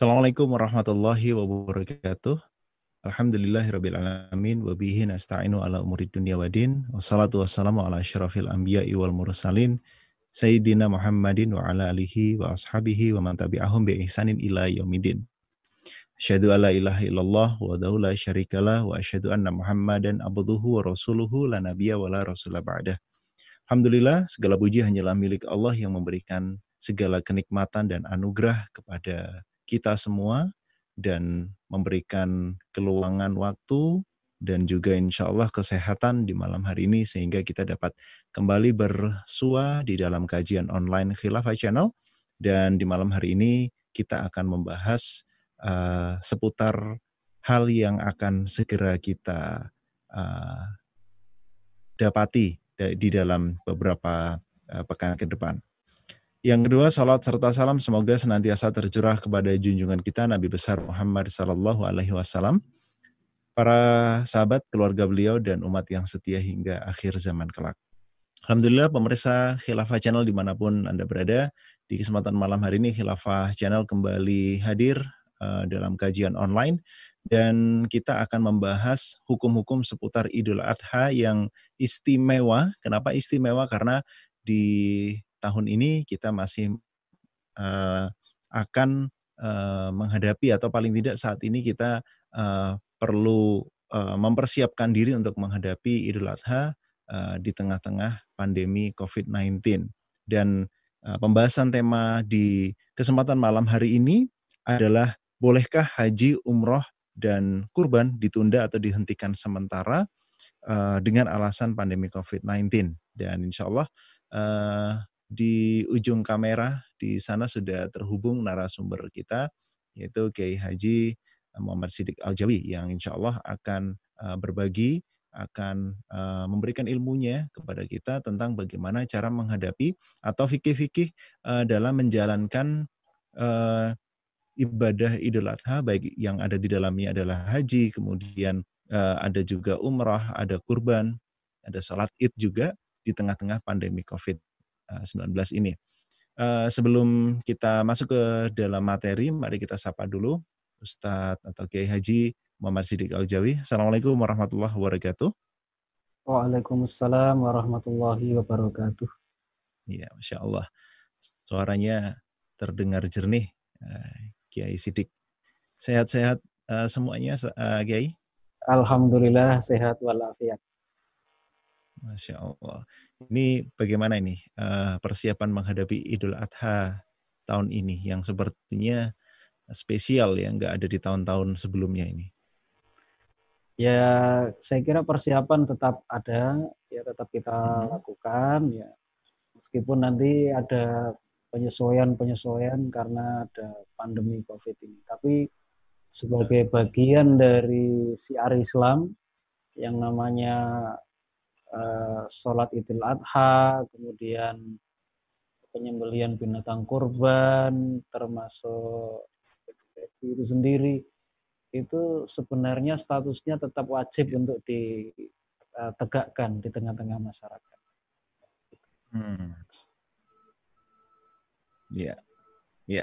Assalamualaikum warahmatullahi wabarakatuh. Alhamdulillahirrabbilalamin wa bihi nasta'inu ala umuri dunia wa din. Wassalatu wassalamu ala syarafil anbiya'i wal mursalin. Sayyidina Muhammadin wa ala alihi wa ashabihi wa man tabi'ahum bi ihsanin ila yaumidin. Asyhadu alla ilaha illallah wa la syarikalah wa asyhadu anna Muhammadan abduhu wa rasuluhu la nabiyya wa la rasulah ba'dah. Alhamdulillah segala puji hanyalah milik Allah yang memberikan segala kenikmatan dan anugerah kepada kita semua dan memberikan keluangan waktu dan juga insya Allah kesehatan di malam hari ini sehingga kita dapat kembali bersua di dalam kajian online Khilafah Channel dan di malam hari ini kita akan membahas uh, seputar hal yang akan segera kita uh, dapati di dalam beberapa uh, pekan ke depan. Yang kedua, salat serta salam semoga senantiasa tercurah kepada junjungan kita Nabi besar Muhammad Sallallahu Alaihi Wasallam, para sahabat, keluarga beliau dan umat yang setia hingga akhir zaman kelak. Alhamdulillah pemirsa Khilafah Channel di mana pun Anda berada, di kesempatan malam hari ini Khilafah Channel kembali hadir uh, dalam kajian online dan kita akan membahas hukum-hukum seputar Idul Adha yang istimewa. Kenapa istimewa? Karena di tahun ini kita masih uh, akan uh, menghadapi atau paling tidak saat ini kita uh, perlu uh, mempersiapkan diri untuk menghadapi Idul Adha uh, di tengah-tengah pandemi COVID-19 dan uh, pembahasan tema di kesempatan malam hari ini adalah bolehkah haji, umroh, dan kurban ditunda atau dihentikan sementara uh, dengan alasan pandemi COVID-19 dan insya Allah uh, di ujung kamera di sana sudah terhubung narasumber kita yaitu Kiai Haji eh, Muhammad Sidik Aljawi yang insya Allah akan uh, berbagi akan uh, memberikan ilmunya kepada kita tentang bagaimana cara menghadapi atau fikih-fikih dalam menjalankan ibadah Idul Adha baik yang ada di dalamnya adalah haji, kemudian ada juga umrah, ada kurban, ada sholat id juga di tengah-tengah pandemi COVID 19 ini. Uh, sebelum kita masuk ke dalam materi, mari kita sapa dulu Ustadz atau Kiai Haji Muhammad Sidik Al-Jawi. Assalamualaikum warahmatullahi wabarakatuh. Waalaikumsalam warahmatullahi wabarakatuh. Iya, Masya Allah. Suaranya terdengar jernih, uh, Kiai Sidik. Sehat-sehat semuanya, Kiai? Alhamdulillah sehat walafiat. Masya Allah. Ini bagaimana ini uh, persiapan menghadapi Idul Adha tahun ini yang sepertinya spesial ya, nggak ada di tahun-tahun sebelumnya ini? Ya, saya kira persiapan tetap ada, ya tetap kita hmm. lakukan ya. Meskipun nanti ada penyesuaian-penyesuaian karena ada pandemi COVID ini. Tapi sebagai bagian dari siar Islam yang namanya uh, sholat idul adha, kemudian penyembelian binatang kurban, termasuk itu sendiri, itu sebenarnya statusnya tetap wajib untuk ditegakkan di tengah-tengah masyarakat. Hmm. Ya, ya,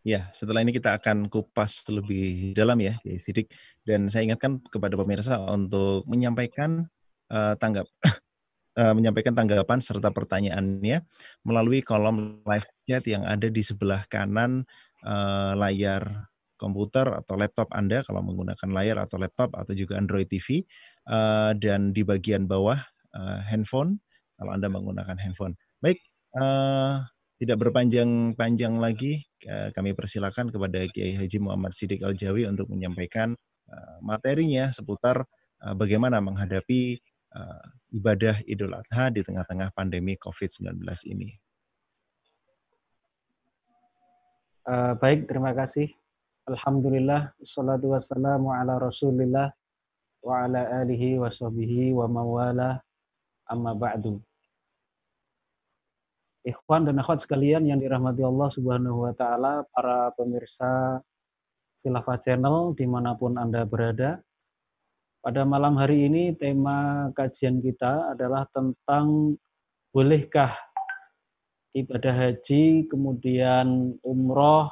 ya. Setelah ini kita akan kupas lebih dalam ya, Sidik. Dan saya ingatkan kepada pemirsa untuk menyampaikan uh, tanggap uh, menyampaikan tanggapan serta pertanyaannya melalui kolom live chat yang ada di sebelah kanan uh, layar komputer atau laptop Anda kalau menggunakan layar atau laptop atau juga Android TV uh, dan di bagian bawah uh, handphone kalau Anda menggunakan handphone. Baik, uh, tidak berpanjang-panjang lagi, uh, kami persilakan kepada Kiai Haji Muhammad Sidik Al-Jawi untuk menyampaikan uh, materinya seputar uh, bagaimana menghadapi uh, ibadah Idul Adha di tengah-tengah pandemi COVID-19 ini. Uh, baik, terima kasih. Alhamdulillah, salatu wassalamu ala rasulillah wa ala alihi wa sahbihi wa mawala amma ba'du. Ikhwan dan akhwat sekalian yang dirahmati Allah subhanahu wa ta'ala, para pemirsa Khilafah Channel di mana pun Anda berada, pada malam hari ini tema kajian kita adalah tentang bolehkah ibadah haji, kemudian umroh,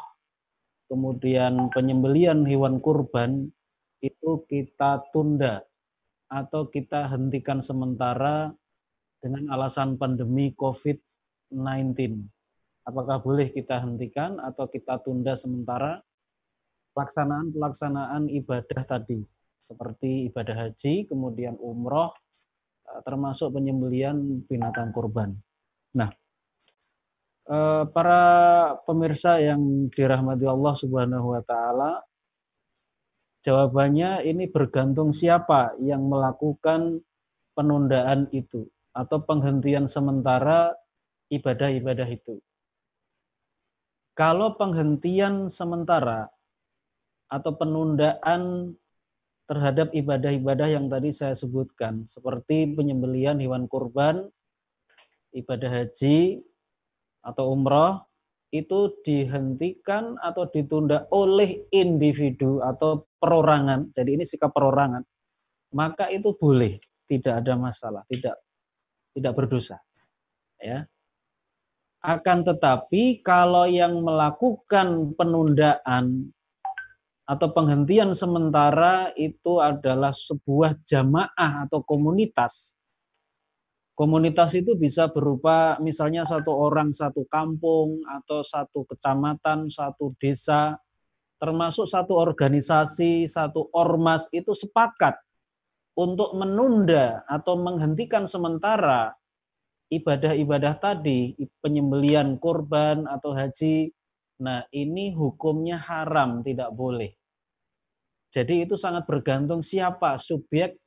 kemudian penyembelian hewan kurban itu kita tunda atau kita hentikan sementara dengan alasan pandemi COVID-19. Apakah boleh kita hentikan atau kita tunda sementara pelaksanaan-pelaksanaan ibadah tadi, seperti ibadah haji, kemudian umroh, eh, termasuk penyembelian binatang kurban. Nah, eh, para pemirsa yang dirahmati Allah Subhanahu wa taala, jawabannya ini bergantung siapa yang melakukan penundaan itu atau penghentian sementara ibadah-ibadah itu. Kalau penghentian sementara atau penundaan terhadap ibadah-ibadah yang tadi saya sebutkan, seperti penyembelian hewan kurban, ibadah haji, atau umroh, itu dihentikan atau ditunda oleh individu atau perorangan, jadi ini sikap perorangan, maka itu boleh, tidak ada masalah, tidak tidak berdosa. Ya. Akan tetapi kalau yang melakukan penundaan atau penghentian sementara itu adalah sebuah jamaah atau komunitas. Komunitas itu bisa berupa misalnya satu orang satu kampung atau satu kecamatan, satu desa, termasuk satu organisasi, satu ormas itu sepakat untuk menunda atau menghentikan sementara ibadah-ibadah tadi, penyembelian kurban atau haji, nah ini hukumnya haram, tidak boleh. Jadi itu sangat bergantung siapa subjek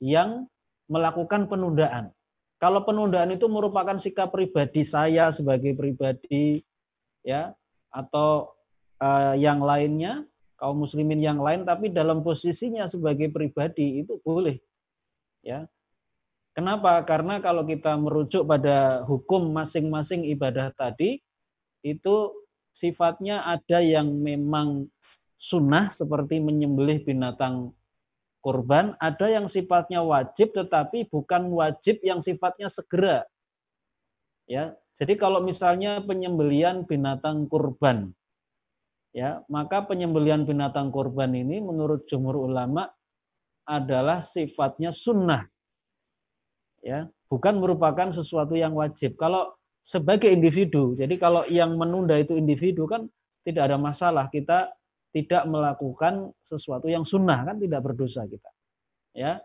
yang melakukan penundaan. Kalau penundaan itu merupakan sikap pribadi saya sebagai pribadi ya atau uh, yang lainnya kaum muslimin yang lain tapi dalam posisinya sebagai pribadi itu boleh. Ya. Kenapa? Karena kalau kita merujuk pada hukum masing-masing ibadah tadi itu sifatnya ada yang memang sunnah seperti menyembelih binatang kurban, ada yang sifatnya wajib tetapi bukan wajib yang sifatnya segera. Ya. Jadi kalau misalnya penyembelian binatang kurban ya maka penyembelian binatang kurban ini menurut jumhur ulama adalah sifatnya sunnah ya bukan merupakan sesuatu yang wajib kalau sebagai individu jadi kalau yang menunda itu individu kan tidak ada masalah kita tidak melakukan sesuatu yang sunnah kan tidak berdosa kita. Ya.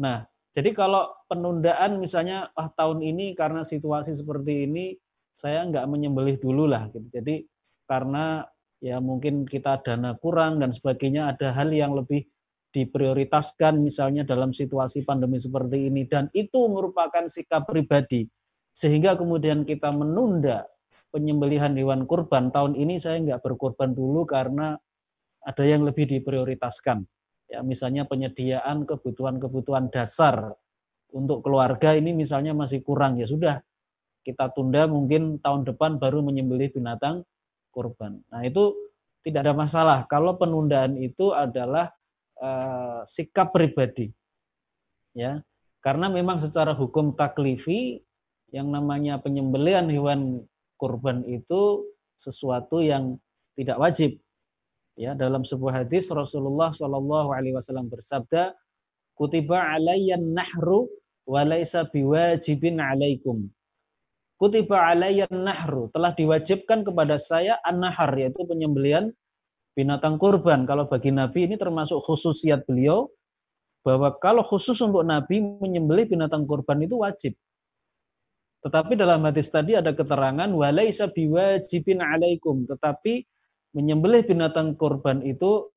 Nah jadi kalau penundaan misalnya ah tahun ini karena situasi seperti ini saya nggak menyembelih dulu lah gitu. Jadi karena ya mungkin kita dana kurang dan sebagainya ada hal yang lebih diprioritaskan misalnya dalam situasi pandemi seperti ini dan itu merupakan sikap pribadi. Sehingga kemudian kita menunda penyembelihan hewan kurban tahun ini saya nggak berkorban dulu karena ada yang lebih diprioritaskan ya misalnya penyediaan kebutuhan-kebutuhan dasar untuk keluarga ini misalnya masih kurang ya sudah kita tunda mungkin tahun depan baru menyembelih binatang korban. Nah, itu tidak ada masalah kalau penundaan itu adalah uh, sikap pribadi. Ya. Karena memang secara hukum taklifi yang namanya penyembelian hewan kurban itu sesuatu yang tidak wajib. Ya, dalam sebuah hadis Rasulullah Shallallahu alaihi wasallam bersabda, "Kutiba alayyan nahru wa laisa biwajibin alaikum." kutiba alayyan nahru, telah diwajibkan kepada saya an-nahar, yaitu penyembelian binatang kurban. Kalau bagi Nabi ini termasuk khususiat beliau, bahwa kalau khusus untuk Nabi menyembelih binatang kurban itu wajib. Tetapi dalam hadis tadi ada keterangan walaisa biwajibin alaikum, tetapi menyembelih binatang kurban itu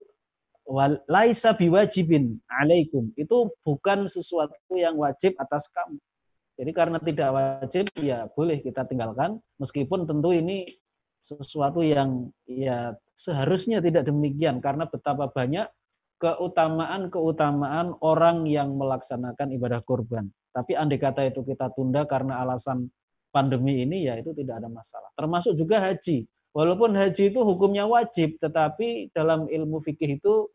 walaisa biwajibin alaikum. Itu bukan sesuatu yang wajib atas kamu. Jadi karena tidak wajib ya boleh kita tinggalkan meskipun tentu ini sesuatu yang ya seharusnya tidak demikian karena betapa banyak keutamaan-keutamaan orang yang melaksanakan ibadah kurban. Tapi andai kata itu kita tunda karena alasan pandemi ini ya itu tidak ada masalah. Termasuk juga haji. Walaupun haji itu hukumnya wajib, tetapi dalam ilmu fikih itu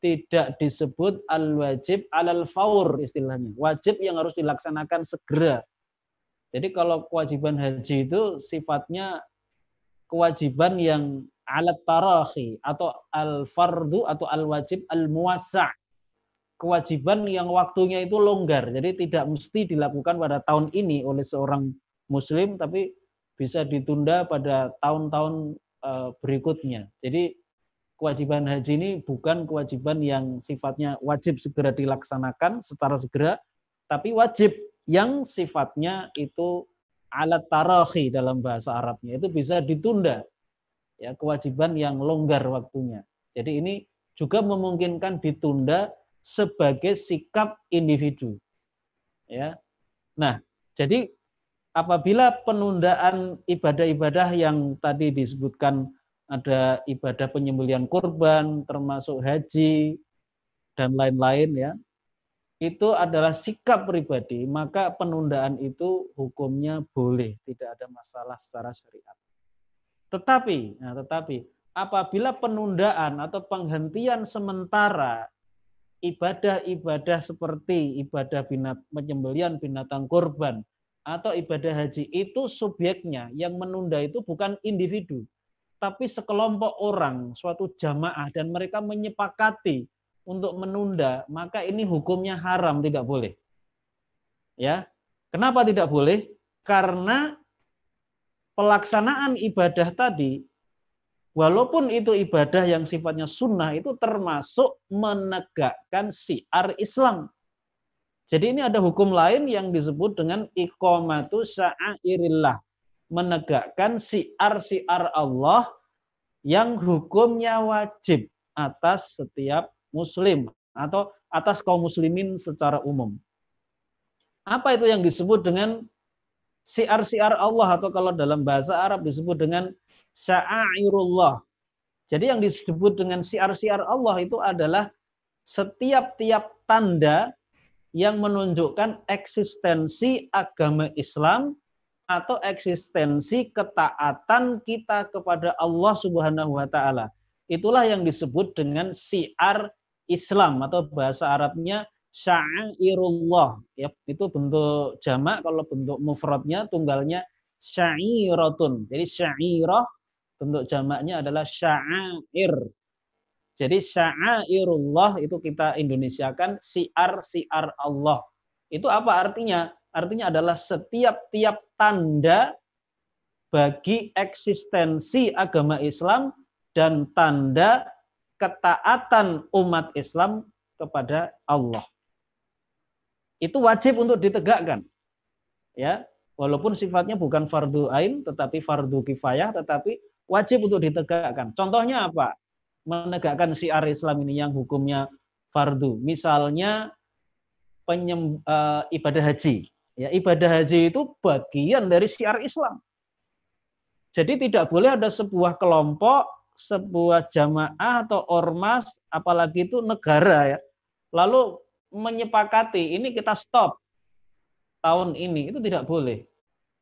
tidak disebut al-wajib alal faur istilahnya. Wajib yang harus dilaksanakan segera. Jadi kalau kewajiban haji itu sifatnya kewajiban yang alat tarahi atau al-fardu atau al-wajib al-muwassa' kewajiban yang waktunya itu longgar. Jadi tidak mesti dilakukan pada tahun ini oleh seorang muslim tapi bisa ditunda pada tahun-tahun eh, berikutnya. Jadi kewajiban haji ini bukan kewajiban yang sifatnya wajib segera dilaksanakan secara segera, tapi wajib yang sifatnya itu alat tarahi dalam bahasa Arabnya itu bisa ditunda. Ya, kewajiban yang longgar waktunya. Jadi ini juga memungkinkan ditunda sebagai sikap individu. Ya. Nah, jadi apabila penundaan ibadah-ibadah yang tadi disebutkan ada ibadah penyembelian kurban termasuk haji dan lain-lain ya. Itu adalah sikap pribadi, maka penundaan itu hukumnya boleh, tidak ada masalah secara syariat. Tetapi, nah tetapi apabila penundaan atau penghentian sementara ibadah-ibadah seperti ibadah binat, penyembelian binatang kurban atau ibadah haji itu subjeknya yang menunda itu bukan individu tapi sekelompok orang suatu jamaah dan mereka menyepakati untuk menunda maka ini hukumnya haram tidak boleh ya kenapa tidak boleh karena pelaksanaan ibadah tadi Walaupun itu ibadah yang sifatnya sunnah itu termasuk menegakkan siar Islam. Jadi ini ada hukum lain yang disebut dengan iqamatu sya'airillah. Menegakkan siar-siar Allah yang hukumnya wajib atas setiap muslim atau atas kaum muslimin secara umum. Apa itu yang disebut dengan siar-siar Allah atau kalau dalam bahasa Arab disebut dengan sya'airullah. Jadi yang disebut dengan siar-siar Allah itu adalah setiap tiap tanda yang menunjukkan eksistensi agama Islam atau eksistensi ketaatan kita kepada Allah Subhanahu wa taala. Itulah yang disebut dengan siar Islam atau bahasa Arabnya sya'irullah. Ya, itu bentuk jamak kalau bentuk mufradnya tunggalnya sya'iratun. Jadi syairah bentuk jamaknya adalah sya'air. Jadi sya'airullah itu kita indonesiakan siar-siar Allah. Itu apa artinya? Artinya adalah setiap tiap tanda bagi eksistensi agama Islam dan tanda ketaatan umat Islam kepada Allah. Itu wajib untuk ditegakkan. Ya, walaupun sifatnya bukan fardu ain tetapi fardu kifayah tetapi wajib untuk ditegakkan. Contohnya apa? Menegakkan syiar Islam ini yang hukumnya fardu. Misalnya penyem, uh, ibadah haji. Ya, ibadah haji itu bagian dari syiar Islam. Jadi tidak boleh ada sebuah kelompok, sebuah jamaah atau ormas, apalagi itu negara ya, lalu menyepakati ini kita stop tahun ini itu tidak boleh.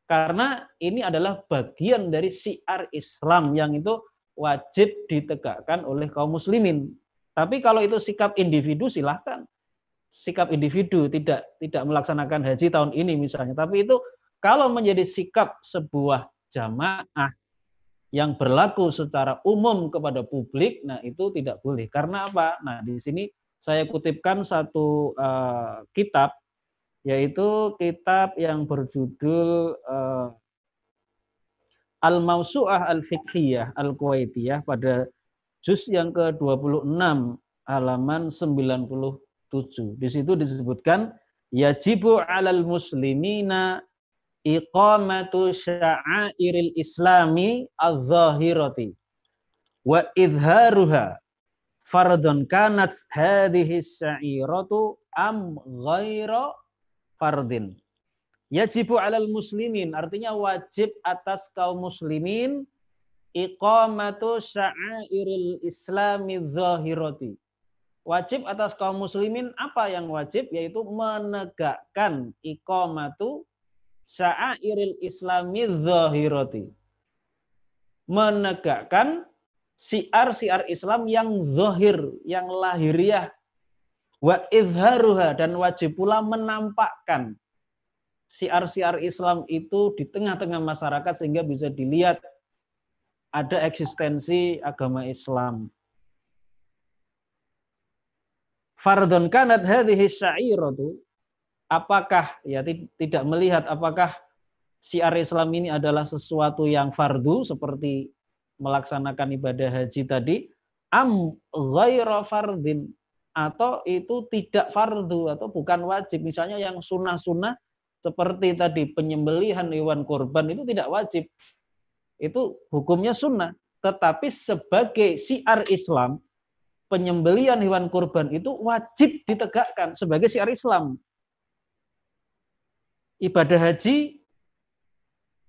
Karena ini adalah bagian dari siar Islam yang itu wajib ditegakkan oleh kaum muslimin. Tapi kalau itu sikap individu silahkan. Sikap individu tidak tidak melaksanakan haji tahun ini misalnya. Tapi itu kalau menjadi sikap sebuah jamaah yang berlaku secara umum kepada publik, nah itu tidak boleh. Karena apa? Nah di sini saya kutipkan satu uh, kitab yaitu kitab yang berjudul uh, Al-Mausu'ah Al-Fiqhiyah Al-Kuwaitiyah pada juz yang ke-26 halaman 97. Di situ disebutkan yajibu 'alal muslimina iqamatu sya'airil islami adh-dhahirati wa izharuha fardun kanat hadhihi sya'iratu am ghaira fardin. Yajibu alal muslimin, artinya wajib atas kaum muslimin iqamatu sya'airil islami zahirati. Wajib atas kaum muslimin apa yang wajib? Yaitu menegakkan iqamatu sya'airil islami zahirati. Menegakkan siar-siar Islam yang zahir, yang lahiriah, wa izharuha dan wajib pula menampakkan siar-siar Islam itu di tengah-tengah masyarakat sehingga bisa dilihat ada eksistensi agama Islam. Fardun kanat hadhihi syairatu. Apakah ya tidak melihat apakah siar Islam ini adalah sesuatu yang fardu seperti melaksanakan ibadah haji tadi? Am ghaira fardin? Atau itu tidak fardu atau bukan wajib? Misalnya yang sunnah-sunnah seperti tadi penyembelihan hewan kurban itu tidak wajib itu hukumnya sunnah tetapi sebagai siar Islam penyembelian hewan kurban itu wajib ditegakkan sebagai syiar Islam. Ibadah haji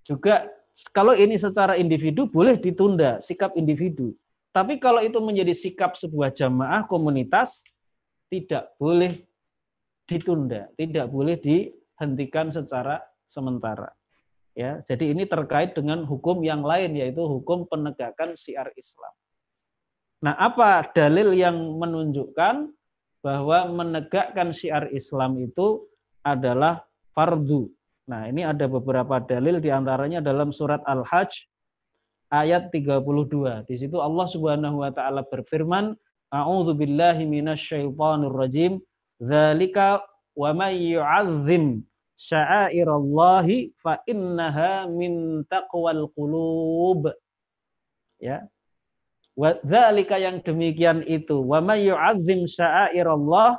juga kalau ini secara individu boleh ditunda, sikap individu. Tapi kalau itu menjadi sikap sebuah jamaah komunitas tidak boleh ditunda, tidak boleh dihentikan secara sementara. Ya, jadi ini terkait dengan hukum yang lain yaitu hukum penegakan syiar Islam. Nah, apa dalil yang menunjukkan bahwa menegakkan syiar Islam itu adalah fardu? Nah, ini ada beberapa dalil di antaranya dalam surat Al-Hajj ayat 32. Di situ Allah Subhanahu wa taala berfirman, "A'udzu billahi minasyaitonir rajim. Dzalika wa may yu'azzim sya'airallahi fa innaha min taqwal qulub." Ya, Wadzalika yang demikian itu. Wa may yu'azzim sya'airallah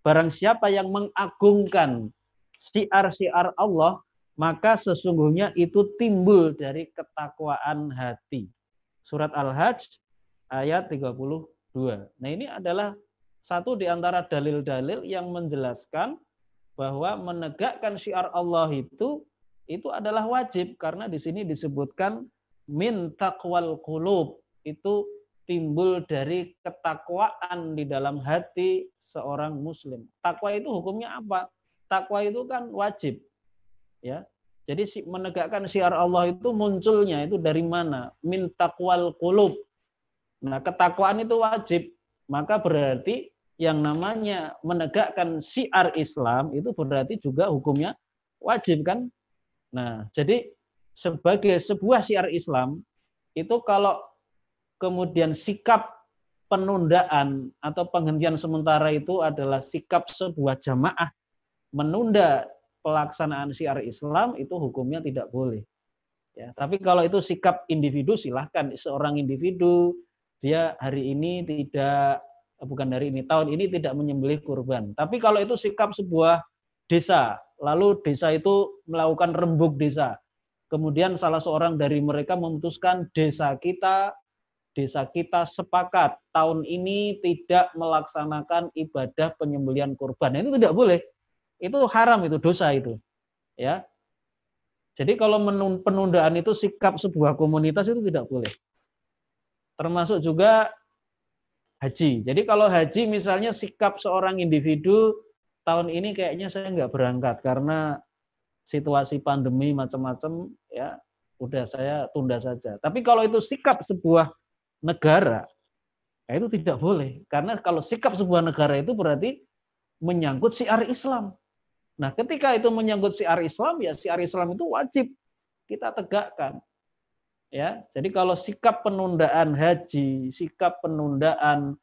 barang siapa yang mengagungkan siar-siar Allah, maka sesungguhnya itu timbul dari ketakwaan hati. Surat Al-Hajj ayat 32. Nah, ini adalah satu di antara dalil-dalil yang menjelaskan bahwa menegakkan syiar Allah itu itu adalah wajib karena di sini disebutkan min taqwal qulub itu timbul dari ketakwaan di dalam hati seorang muslim. Takwa itu hukumnya apa? Takwa itu kan wajib. Ya. Jadi menegakkan syiar Allah itu munculnya itu dari mana? Min takwal qulub. Nah, ketakwaan itu wajib. Maka berarti yang namanya menegakkan syiar Islam itu berarti juga hukumnya wajib kan? Nah, jadi sebagai sebuah syiar Islam itu kalau kemudian sikap penundaan atau penghentian sementara itu adalah sikap sebuah jamaah menunda pelaksanaan syiar Islam itu hukumnya tidak boleh. Ya, tapi kalau itu sikap individu silahkan seorang individu dia hari ini tidak bukan hari ini tahun ini tidak menyembelih kurban. Tapi kalau itu sikap sebuah desa, lalu desa itu melakukan rembuk desa. Kemudian salah seorang dari mereka memutuskan desa kita desa kita sepakat tahun ini tidak melaksanakan ibadah penyembelian kurban. Nah, itu tidak boleh. Itu haram itu dosa itu. Ya. Jadi kalau penundaan itu sikap sebuah komunitas itu tidak boleh. Termasuk juga haji. Jadi kalau haji misalnya sikap seorang individu tahun ini kayaknya saya nggak berangkat karena situasi pandemi macam-macam ya udah saya tunda saja. Tapi kalau itu sikap sebuah negara, nah itu tidak boleh. Karena kalau sikap sebuah negara itu berarti menyangkut siar Islam. Nah, ketika itu menyangkut siar Islam, ya siar Islam itu wajib kita tegakkan. Ya, jadi kalau sikap penundaan haji, sikap penundaan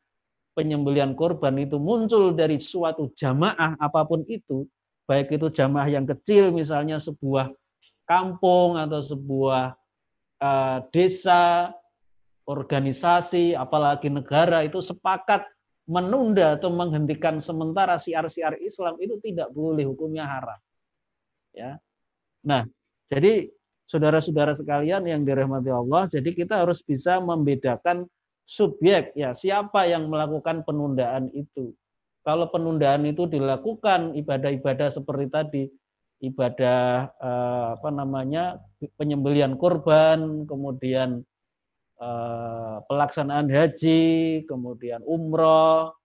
penyembelian korban itu muncul dari suatu jamaah apa pun itu, baik itu jamaah yang kecil misalnya sebuah kampung atau sebuah uh, desa organisasi, apalagi negara itu sepakat menunda atau menghentikan sementara siar-siar Islam itu tidak boleh hukumnya haram. Ya. Nah, jadi saudara-saudara sekalian yang dirahmati Allah, jadi kita harus bisa membedakan subjek ya siapa yang melakukan penundaan itu. Kalau penundaan itu dilakukan ibadah-ibadah seperti tadi, ibadah eh, apa namanya penyembelian korban, kemudian Eh, pelaksanaan haji, kemudian umroh,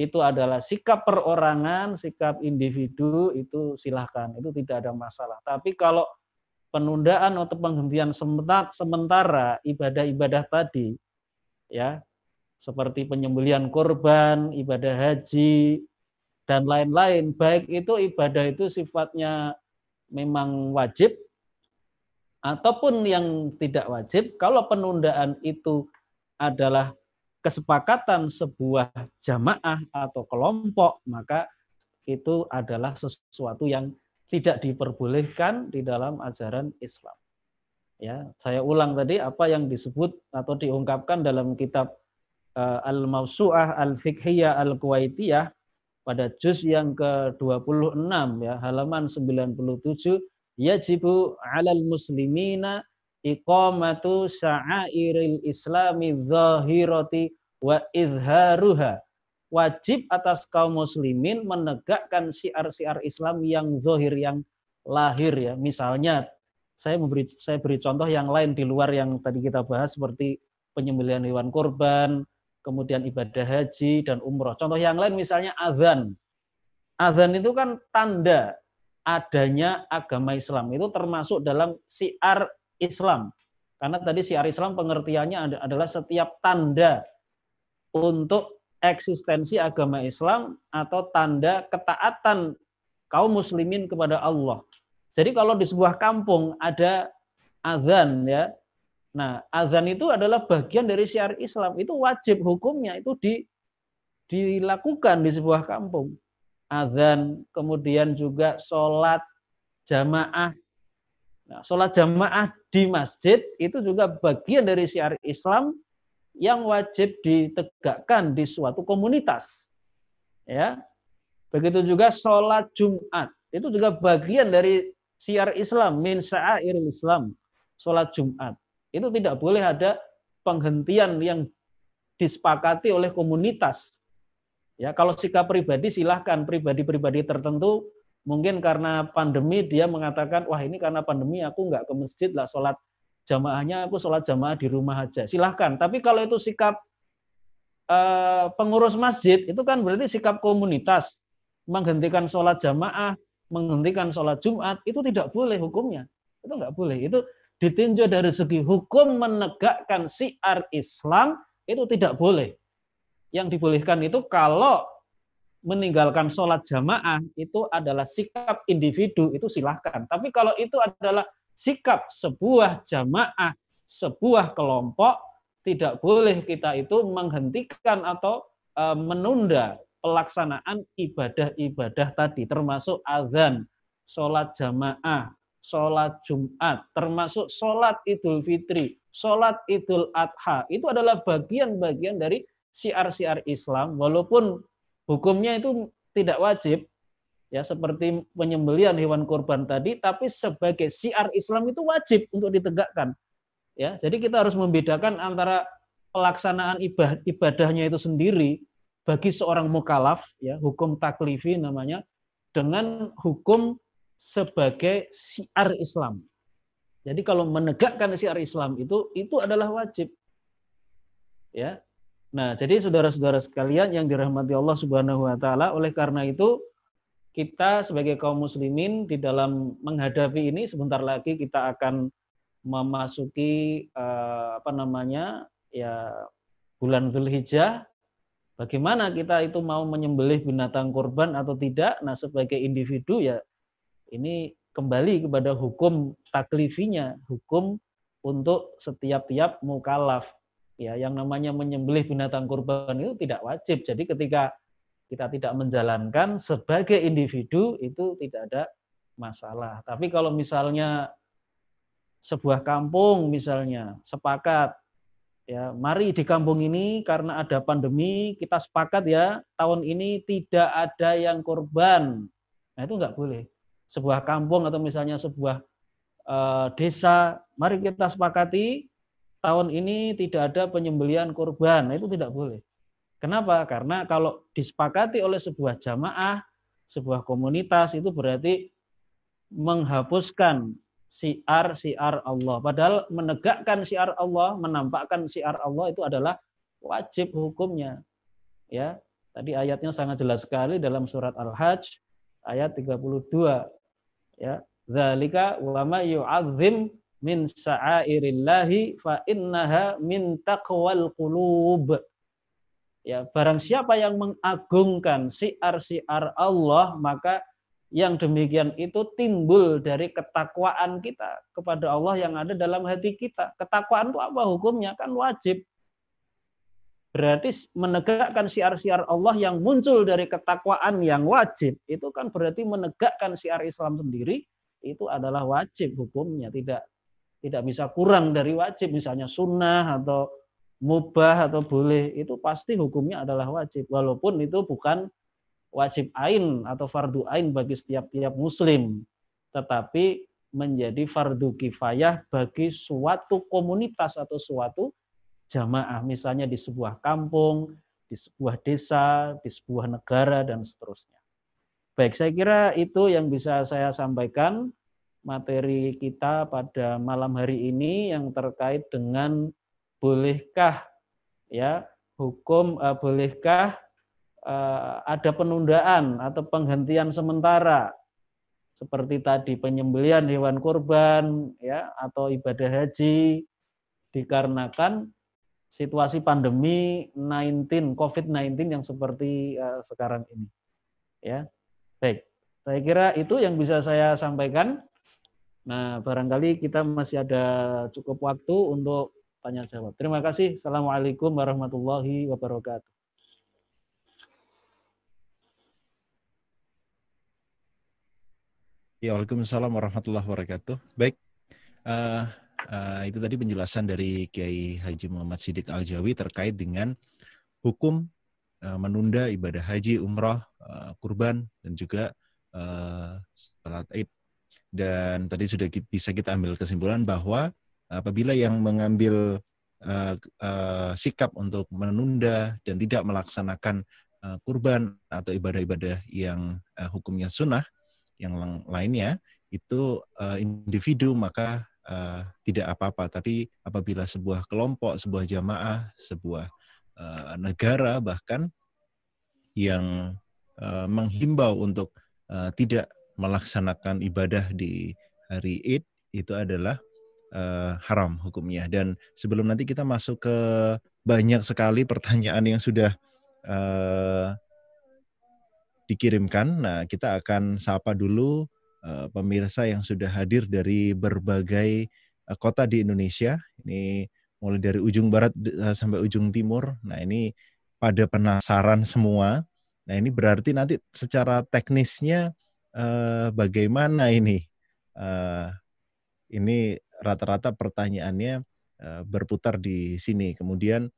itu adalah sikap perorangan, sikap individu, itu silahkan, itu tidak ada masalah. Tapi kalau penundaan atau penghentian sementara ibadah-ibadah tadi, ya. Seperti penyembelian korban, ibadah haji, dan lain-lain, baik itu ibadah itu sifatnya memang wajib ataupun yang tidak wajib, kalau penundaan itu adalah kesepakatan sebuah jamaah atau kelompok, maka itu adalah sesuatu yang tidak diperbolehkan di dalam ajaran Islam. Ya, saya ulang tadi apa yang disebut atau diungkapkan dalam kitab uh, Al-Mawsu'ah Al-Fiqhiyah Al-Kuwaitiyah pada juz yang ke-26 ya, halaman 97 yajibu 'alal muslimina iqamatu sya'airil islami zahirati wa izharuha. Wajib atas kaum muslimin menegakkan syiar-syiar Islam yang zahir yang lahir ya. Misalnya saya memberi saya beri contoh yang lain di luar yang tadi kita bahas seperti penyembelihan hewan kurban, kemudian ibadah haji dan umroh. Contoh yang lain misalnya azan. Azan itu kan tanda adanya agama Islam. Itu termasuk dalam siar Islam. Karena tadi siar Islam pengertiannya adalah setiap tanda untuk eksistensi agama Islam atau tanda ketaatan kaum muslimin kepada Allah. Jadi kalau di sebuah kampung ada azan ya. Nah, azan itu adalah bagian dari syiar Islam. Itu wajib hukumnya itu di dilakukan di sebuah kampung azan, kemudian juga sholat jamaah. Nah, sholat jamaah di masjid itu juga bagian dari syiar Islam yang wajib ditegakkan di suatu komunitas. Ya, begitu juga sholat Jumat itu juga bagian dari syiar Islam min sya'airil Islam. Sholat Jumat itu tidak boleh ada penghentian yang disepakati oleh komunitas Ya, kalau sikap pribadi silahkan pribadi-pribadi tertentu mungkin karena pandemi dia mengatakan wah ini karena pandemi aku nggak ke masjid lah sholat jamaahnya aku sholat jamaah di rumah aja. Silahkan. Tapi kalau itu sikap uh, pengurus masjid itu kan berarti sikap komunitas. Menghentikan sholat jamaah menghentikan sholat jumat itu tidak boleh hukumnya. Itu nggak boleh. Itu ditinjau dari segi hukum menegakkan siar Islam itu tidak boleh. Yang dibolehkan itu kalau meninggalkan sholat jamaah itu adalah sikap individu itu silahkan. Tapi kalau itu adalah sikap sebuah jamaah, sebuah kelompok, tidak boleh kita itu menghentikan atau e, menunda pelaksanaan ibadah-ibadah tadi, termasuk azan, sholat jamaah, sholat Jumat, termasuk sholat Idul Fitri, sholat Idul Adha. Itu adalah bagian-bagian dari siar-siar Islam walaupun hukumnya itu tidak wajib ya seperti penyembelian hewan kurban tadi tapi sebagai siar Islam itu wajib untuk ditegakkan. Ya jadi kita harus membedakan antara pelaksanaan ibadah ibadahnya itu sendiri bagi seorang mukalaf ya hukum taklifi namanya dengan hukum sebagai siar Islam. Jadi kalau menegakkan siar Islam itu itu adalah wajib. Ya. Nah, jadi saudara-saudara sekalian yang dirahmati Allah Subhanahu wa taala, oleh karena itu kita sebagai kaum muslimin di dalam menghadapi ini sebentar lagi kita akan memasuki uh, apa namanya? ya bulan Zulhijjah. Bagaimana kita itu mau menyembelih binatang kurban atau tidak? Nah, sebagai individu ya ini kembali kepada hukum taklifinya, hukum untuk setiap-tiap mukalaf ya yang namanya menyembelih binatang kurban itu tidak wajib. Jadi ketika kita tidak menjalankan sebagai individu itu tidak ada masalah. Tapi kalau misalnya sebuah kampung misalnya sepakat ya mari di kampung ini karena ada pandemi kita sepakat ya tahun ini tidak ada yang korban. Nah itu nggak boleh. Sebuah kampung atau misalnya sebuah uh, desa mari kita sepakati tahun ini tidak ada penyembelian kurban. Nah, itu tidak boleh. Kenapa? Karena kalau disepakati oleh sebuah jamaah, sebuah komunitas itu berarti menghapuskan siar-siar Allah. Padahal menegakkan siar Allah, menampakkan siar Allah itu adalah wajib hukumnya. Ya, tadi ayatnya sangat jelas sekali dalam surat Al-Hajj ayat 32. Ya, zalika wa ma yu'azzim min sa'airillahi fa innaha min taqwal qulub. Ya, barang siapa yang mengagungkan siar-siar Allah, maka yang demikian itu timbul dari ketakwaan kita kepada Allah yang ada dalam hati kita. Ketakwaan itu apa hukumnya? Kan wajib. Berarti menegakkan siar-siar Allah yang muncul dari ketakwaan yang wajib. Itu kan berarti menegakkan siar Islam sendiri. Itu adalah wajib hukumnya. Tidak tidak bisa kurang dari wajib. Misalnya sunnah atau mubah atau boleh. Itu pasti hukumnya adalah wajib. Walaupun itu bukan wajib ain atau fardu ain bagi setiap-tiap muslim, tetapi menjadi fardu kifayah bagi suatu komunitas atau suatu jamaah, misalnya di sebuah kampung, di sebuah desa, di sebuah negara, dan seterusnya. Baik, saya kira itu yang bisa saya sampaikan materi kita pada malam hari ini yang terkait dengan bolehkah ya hukum uh, bolehkah Eh, ada penundaan atau penghentian sementara seperti tadi penyembelian hewan kurban ya atau ibadah haji dikarenakan situasi pandemi 19 COVID-19 yang seperti uh, sekarang ini. Ya. Baik. Saya kira itu yang bisa saya sampaikan. Nah, barangkali kita masih ada cukup waktu untuk tanya jawab. Terima kasih. Assalamualaikum warahmatullahi wabarakatuh. Ya, Waalaikumsalam warahmatullahi wabarakatuh. Baik, uh, uh, itu tadi penjelasan dari Kiai Haji Muhammad Sidik Al-Jawi terkait dengan hukum uh, menunda ibadah haji, umrah, uh, kurban, dan juga uh, salat id. Dan tadi sudah bisa kita ambil kesimpulan bahwa apabila yang mengambil uh, uh, sikap untuk menunda dan tidak melaksanakan uh, kurban atau ibadah-ibadah yang uh, hukumnya sunnah, yang lainnya itu uh, individu maka uh, tidak apa-apa. Tapi apabila sebuah kelompok, sebuah jamaah, sebuah uh, negara bahkan yang uh, menghimbau untuk uh, tidak melaksanakan ibadah di hari Id itu adalah uh, haram hukumnya. Dan sebelum nanti kita masuk ke banyak sekali pertanyaan yang sudah uh, dikirimkan. Nah, kita akan sapa dulu uh, pemirsa yang sudah hadir dari berbagai uh, kota di Indonesia. Ini mulai dari ujung barat uh, sampai ujung timur. Nah, ini pada penasaran semua. Nah, ini berarti nanti secara teknisnya uh, bagaimana ini? Uh, ini rata-rata pertanyaannya uh, berputar di sini. Kemudian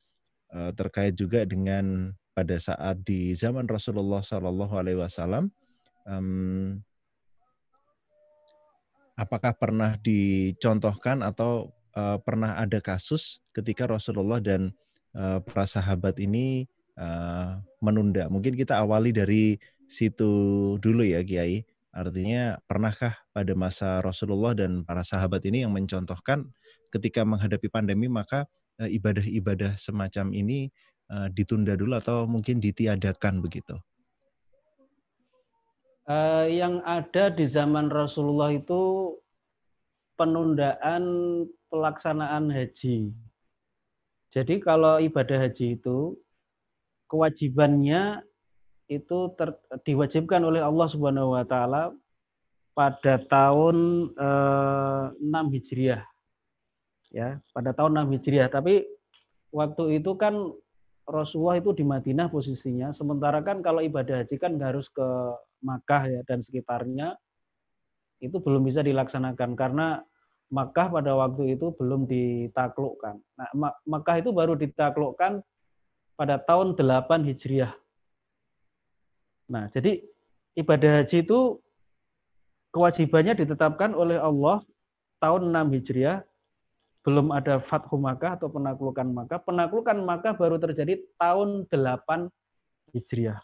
uh, terkait juga dengan pada saat di zaman Rasulullah Shallallahu Alaihi Wasallam, apakah pernah dicontohkan atau uh, pernah ada kasus ketika Rasulullah dan para sahabat ini menunda? Mungkin kita awali dari situ dulu ya, Kiai. Artinya, pernahkah pada masa Rasulullah dan para sahabat ini yang mencontohkan ketika menghadapi pandemi maka ibadah-ibadah semacam ini uh, ditunda dulu atau mungkin ditiadakan begitu? Uh, yang ada di zaman Rasulullah itu penundaan pelaksanaan haji. Jadi kalau ibadah haji itu kewajibannya itu ter, diwajibkan oleh Allah Subhanahu wa taala pada tahun eh, 6 Hijriah. Ya, pada tahun 6 Hijriah, tapi waktu itu kan Rasulullah itu di Madinah posisinya, sementara kan kalau ibadah haji kan harus ke Makkah ya dan sekitarnya itu belum bisa dilaksanakan karena Makkah pada waktu itu belum ditaklukkan. Nah, Makkah itu baru ditaklukkan pada tahun 8 Hijriah. Nah, jadi ibadah haji itu kewajibannya ditetapkan oleh Allah tahun 6 Hijriah belum ada Fathu Makkah atau penaklukan Makkah. Penaklukan Makkah baru terjadi tahun 8 Hijriah.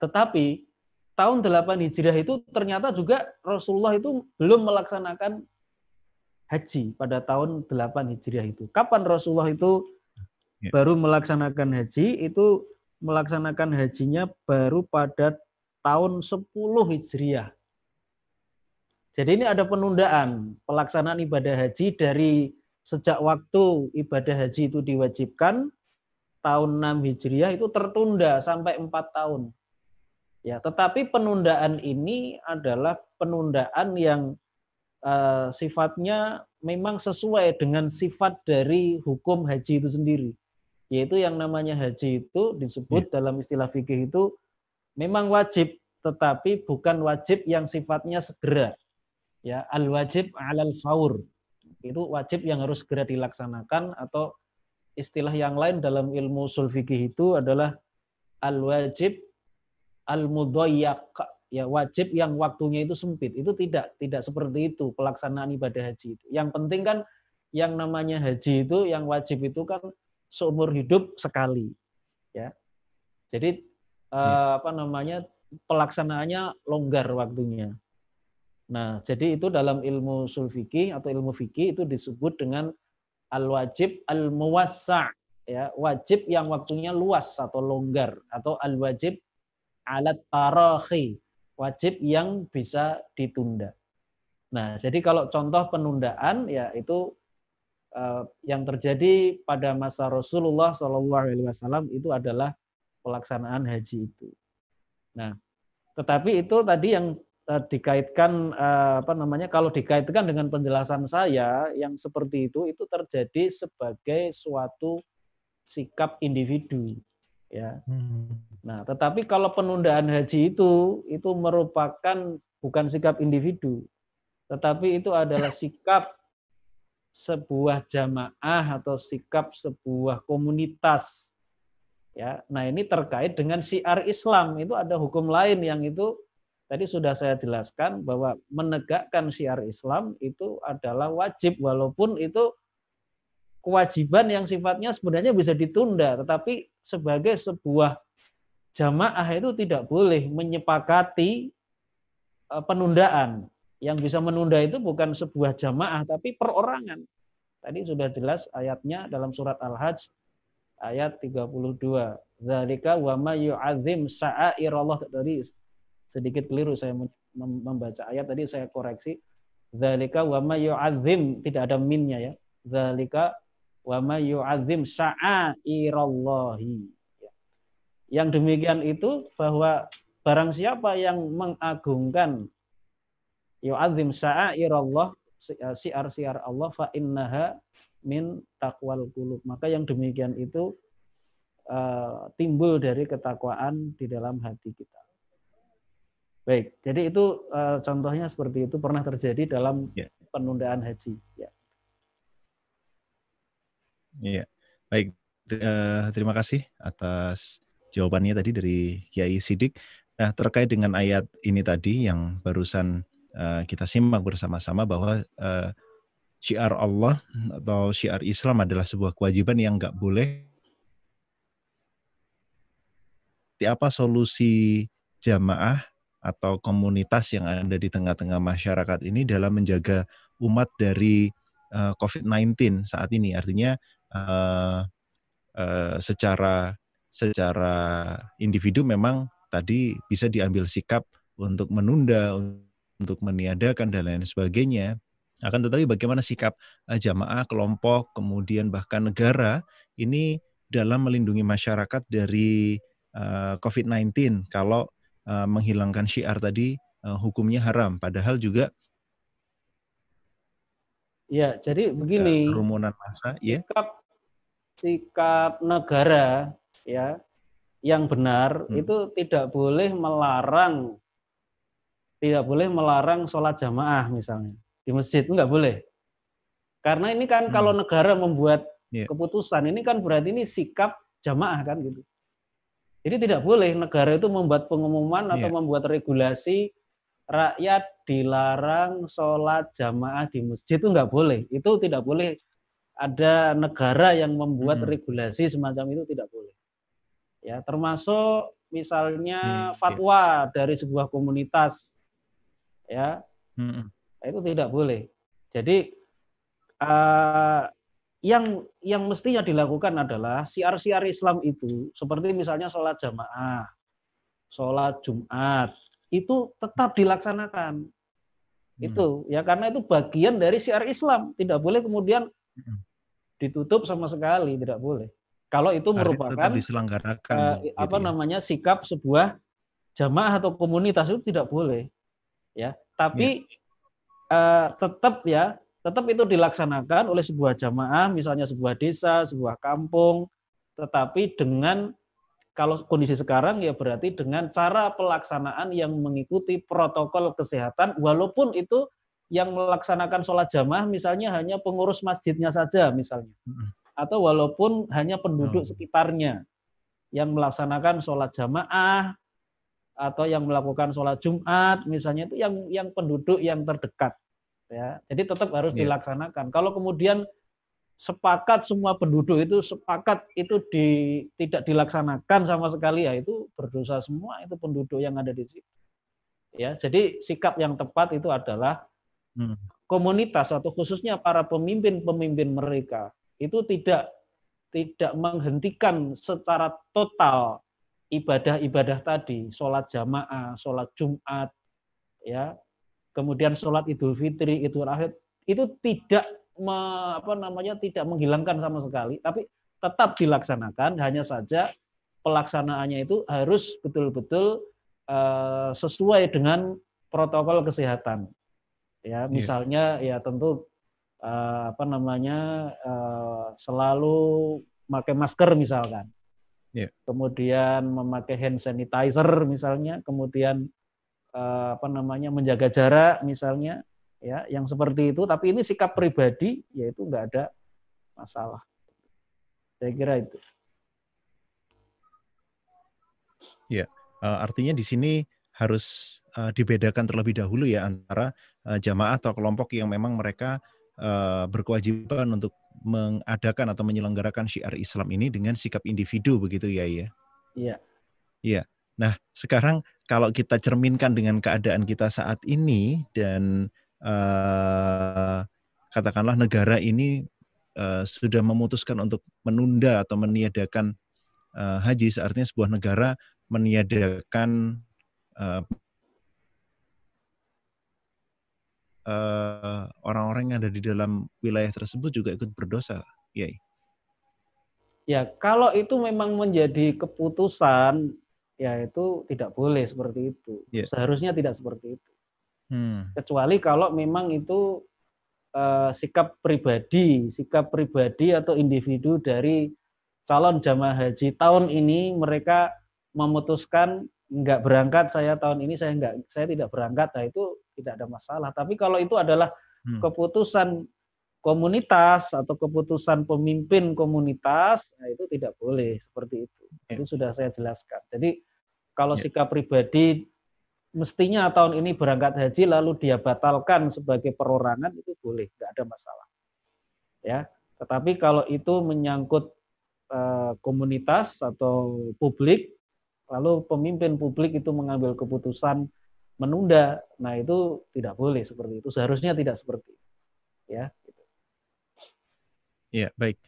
Tetapi tahun 8 Hijriah itu ternyata juga Rasulullah itu belum melaksanakan haji pada tahun 8 Hijriah itu. Kapan Rasulullah itu ya. baru melaksanakan haji? Itu melaksanakan hajinya baru pada tahun 10 Hijriah. Jadi ini ada penundaan pelaksanaan ibadah haji dari sejak waktu ibadah haji itu diwajibkan tahun 6 Hijriah itu tertunda sampai 4 tahun. Ya, tetapi penundaan ini adalah penundaan yang uh, sifatnya memang sesuai dengan sifat dari hukum haji itu sendiri. Yaitu yang namanya haji itu disebut ya. dalam istilah fikih itu memang wajib, tetapi bukan wajib yang sifatnya segera. Ya, al wajib alal faur. Itu wajib yang harus segera dilaksanakan atau istilah yang lain dalam ilmu usul fikih itu adalah al wajib al mudayyak ya wajib yang waktunya itu sempit. Itu tidak tidak seperti itu pelaksanaan ibadah haji itu. Yang penting kan yang namanya haji itu yang wajib itu kan seumur hidup sekali. Ya. Jadi ya. eh, apa namanya pelaksanaannya longgar waktunya. Nah, jadi itu dalam ilmu sulfiki atau ilmu fikih itu disebut dengan al-wajib al-muwassa' ya, wajib yang waktunya luas atau longgar atau al-wajib alat tarahi, wajib yang bisa ditunda. Nah, jadi kalau contoh penundaan ya itu yang terjadi pada masa Rasulullah Shallallahu Alaihi Wasallam itu adalah pelaksanaan haji itu. Nah, tetapi itu tadi yang uh, dikaitkan uh, apa namanya kalau dikaitkan dengan penjelasan saya yang seperti itu itu terjadi sebagai suatu sikap individu ya. Hmm. Nah, tetapi kalau penundaan haji itu itu merupakan bukan sikap individu, tetapi itu adalah sikap sebuah jamaah atau sikap sebuah komunitas. Ya, nah ini terkait dengan siar Islam itu ada hukum lain yang itu tadi sudah saya jelaskan bahwa menegakkan siar Islam itu adalah wajib walaupun itu kewajiban yang sifatnya sebenarnya bisa ditunda, tetapi sebagai sebuah jamaah itu tidak boleh menyepakati eh, penundaan. Yang bisa menunda itu bukan sebuah jamaah, tapi perorangan. Tadi sudah jelas ayatnya dalam surat Al-Hajj ayat 32. Zalika wa ma yu'adzim sa'airallah tadi sedikit keliru saya membaca ayat tadi saya koreksi. Zalika wa ma yu'adzim tidak ada minnya ya. Zalika wa sya'airallahi. Ya. Yang demikian itu bahwa barang siapa yang mengagungkan yu'azzim sya'airallah siar-siar Allah fa innaha min taqwal qulub. Maka yang demikian itu uh, timbul dari ketakwaan di dalam hati kita. Baik, jadi itu uh, contohnya seperti itu pernah terjadi dalam ya. penundaan haji. Ya. Iya, baik. Uh, terima kasih atas jawabannya tadi dari Kiai Sidik. Nah, terkait dengan ayat ini tadi yang barusan uh, kita simak bersama-sama bahwa uh, syiar Allah atau syiar Islam adalah sebuah kewajiban yang nggak boleh. Apa solusi jamaah atau komunitas yang ada di tengah-tengah masyarakat ini dalam menjaga umat dari uh, COVID-19 saat ini? Artinya secara secara individu memang tadi bisa diambil sikap untuk menunda, untuk meniadakan dan lain sebagainya. Akan tetapi bagaimana sikap uh, jamaah, kelompok, kemudian bahkan negara ini dalam melindungi masyarakat dari uh, COVID-19 kalau uh, menghilangkan syiar tadi uh, hukumnya haram. Padahal juga Ya, jadi begini. Kerumunan massa, ya. Sikap sikap negara ya yang benar hmm. itu tidak boleh melarang tidak boleh melarang sholat jamaah misalnya di masjid nggak boleh karena ini kan hmm. kalau negara membuat yeah. keputusan ini kan berarti ini sikap jamaah kan gitu jadi tidak boleh negara itu membuat pengumuman atau yeah. membuat regulasi rakyat dilarang sholat jamaah di masjid itu nggak boleh itu tidak boleh ada negara yang membuat hmm. regulasi semacam itu tidak boleh. Ya, termasuk misalnya hmm, fatwa dari sebuah komunitas ya. Hmm. Itu tidak boleh. Jadi uh, yang yang mestinya dilakukan adalah siar-siar Islam itu seperti misalnya sholat jamaah, sholat Jumat itu tetap dilaksanakan. Hmm. Itu ya karena itu bagian dari siar Islam. Tidak boleh kemudian hmm ditutup sama sekali tidak boleh. Kalau itu merupakan diselenggarakan uh, apa ya. namanya sikap sebuah jamaah atau komunitas itu tidak boleh. Ya, tapi ya. Uh, tetap ya, tetap itu dilaksanakan oleh sebuah jamaah, misalnya sebuah desa, sebuah kampung, tetapi dengan kalau kondisi sekarang ya berarti dengan cara pelaksanaan yang mengikuti protokol kesehatan walaupun itu yang melaksanakan sholat jamaah misalnya hanya pengurus masjidnya saja misalnya. Atau walaupun hanya penduduk sekitarnya yang melaksanakan sholat jamaah atau yang melakukan sholat Jumat misalnya itu yang yang penduduk yang terdekat ya jadi tetap harus yeah. dilaksanakan kalau kemudian sepakat semua penduduk itu sepakat itu di, tidak dilaksanakan sama sekali ya itu berdosa semua itu penduduk yang ada di situ. Ya, jadi sikap yang tepat itu adalah hmm. komunitas atau khususnya para pemimpin-pemimpin mereka itu tidak tidak menghentikan secara total ibadah-ibadah tadi, sholat jamaah, sholat Jumat, ya, kemudian sholat Idul Fitri, Idul Adha, itu tidak me, apa namanya tidak menghilangkan sama sekali, tapi tetap dilaksanakan. Hanya saja pelaksanaannya itu harus betul-betul uh, sesuai dengan protokol kesehatan. Ya, iya. misalnya yeah. ya tentu uh, apa namanya uh, selalu pakai masker misalkan. Yeah. Kemudian memakai hand sanitizer misalnya, kemudian uh, apa namanya menjaga jarak misalnya ya yang seperti itu. Tapi ini sikap pribadi yaitu nggak ada masalah. Saya kira itu. Ya artinya di sini harus uh, dibedakan terlebih dahulu ya antara uh, jamaah atau kelompok yang memang mereka uh, berkewajiban untuk mengadakan atau menyelenggarakan syiar Islam ini dengan sikap individu begitu ya ya? Iya. Iya. Nah sekarang kalau kita cerminkan dengan keadaan kita saat ini dan uh, katakanlah negara ini uh, sudah memutuskan untuk menunda atau meniadakan uh, haji, artinya sebuah negara meniadakan uh, orang-orang yang ada di dalam wilayah tersebut juga ikut berdosa, ya. Ya, kalau itu memang menjadi keputusan, ya itu tidak boleh seperti itu. Yeah. Seharusnya tidak seperti itu. Hmm. Kecuali kalau memang itu uh, sikap pribadi, sikap pribadi atau individu dari calon jamaah haji tahun ini mereka memutuskan nggak berangkat saya tahun ini saya nggak saya tidak berangkat nah itu tidak ada masalah tapi kalau itu adalah hmm. keputusan komunitas atau keputusan pemimpin komunitas nah itu tidak boleh seperti itu ya. itu sudah saya jelaskan jadi kalau ya. sikap pribadi mestinya tahun ini berangkat haji lalu dia batalkan sebagai perorangan itu boleh, nggak ada masalah. Ya, tetapi kalau itu menyangkut uh, komunitas atau publik, lalu pemimpin publik itu mengambil keputusan menunda, nah itu tidak boleh seperti itu. Seharusnya tidak seperti itu. Ya. Gitu. Ya, baik.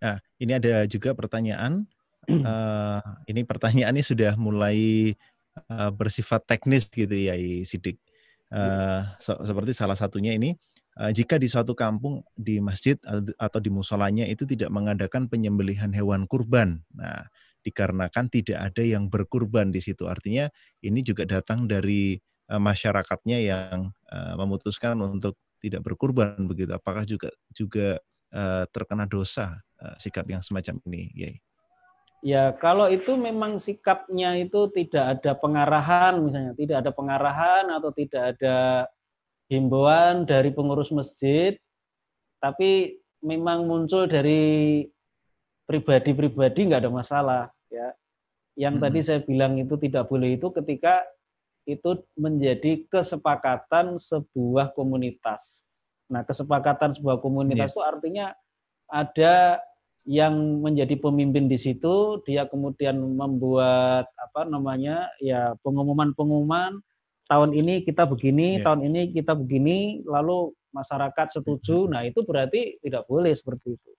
Nah, ini ada juga pertanyaan. Uh, ini pertanyaannya sudah mulai uh, bersifat teknis gitu ya Sidik. Uh, so, seperti salah satunya ini uh, jika di suatu kampung di masjid atau di musolanya itu tidak mengadakan penyembelihan hewan kurban. Nah, dikarenakan tidak ada yang berkurban di situ. Artinya ini juga datang dari uh, masyarakatnya yang uh, memutuskan untuk tidak berkurban begitu. Apakah juga juga uh, terkena dosa uh, sikap yang semacam ini, Yai? Ya, kalau itu memang sikapnya itu tidak ada pengarahan, misalnya tidak ada pengarahan atau tidak ada himbauan dari pengurus masjid, tapi memang muncul dari pribadi-pribadi nggak ada masalah, ya. Yang hmm. tadi saya bilang itu tidak boleh itu ketika itu menjadi kesepakatan sebuah komunitas. Nah, kesepakatan sebuah komunitas yeah. itu artinya ada yang menjadi pemimpin di situ dia kemudian membuat apa namanya ya pengumuman-pengumuman tahun ini kita begini, yeah. tahun ini kita begini, lalu masyarakat setuju. Nah, itu berarti tidak boleh seperti itu.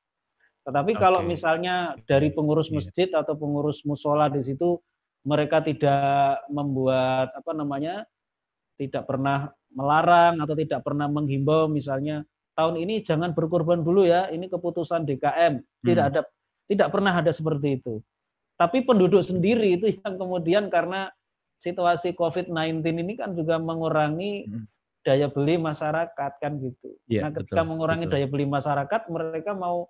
Tetapi okay. kalau misalnya dari pengurus iya. masjid yeah. atau pengurus musola di situ mereka tidak membuat apa namanya tidak pernah melarang atau tidak pernah menghimbau misalnya tahun ini jangan berkorban dulu ya, ini keputusan DKM. Tidak hmm. ada tidak pernah ada seperti itu. Tapi penduduk sendiri itu yang kemudian karena situasi COVID-19 ini kan juga mengurangi hmm. daya beli masyarakat kan gitu. Ya, nah, ketika betul, mengurangi betul. daya beli masyarakat, mereka mau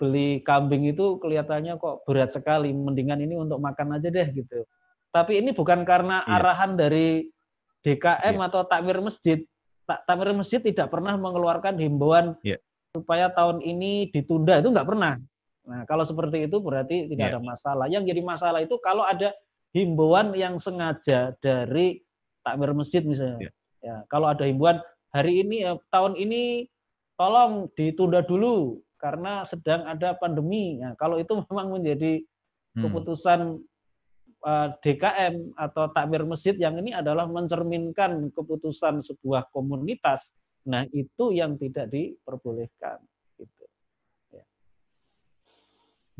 beli kambing itu kelihatannya kok berat sekali. Mendingan ini untuk makan aja deh gitu. Tapi ini bukan karena ya. arahan dari DKM ya. atau takmir masjid. Takmir masjid tidak pernah mengeluarkan himbauan ya. supaya tahun ini ditunda itu nggak pernah. Nah kalau seperti itu berarti tidak ya. ada masalah. Yang jadi masalah itu kalau ada himbauan yang sengaja dari takmir masjid misalnya. Ya. ya kalau ada himbauan hari ini ya, tahun ini tolong ditunda dulu karena sedang ada pandemi. Nah, kalau itu memang menjadi hmm. keputusan uh, eh, DKM atau takmir masjid yang ini adalah mencerminkan keputusan sebuah komunitas. Nah, itu yang tidak diperbolehkan gitu. Ya.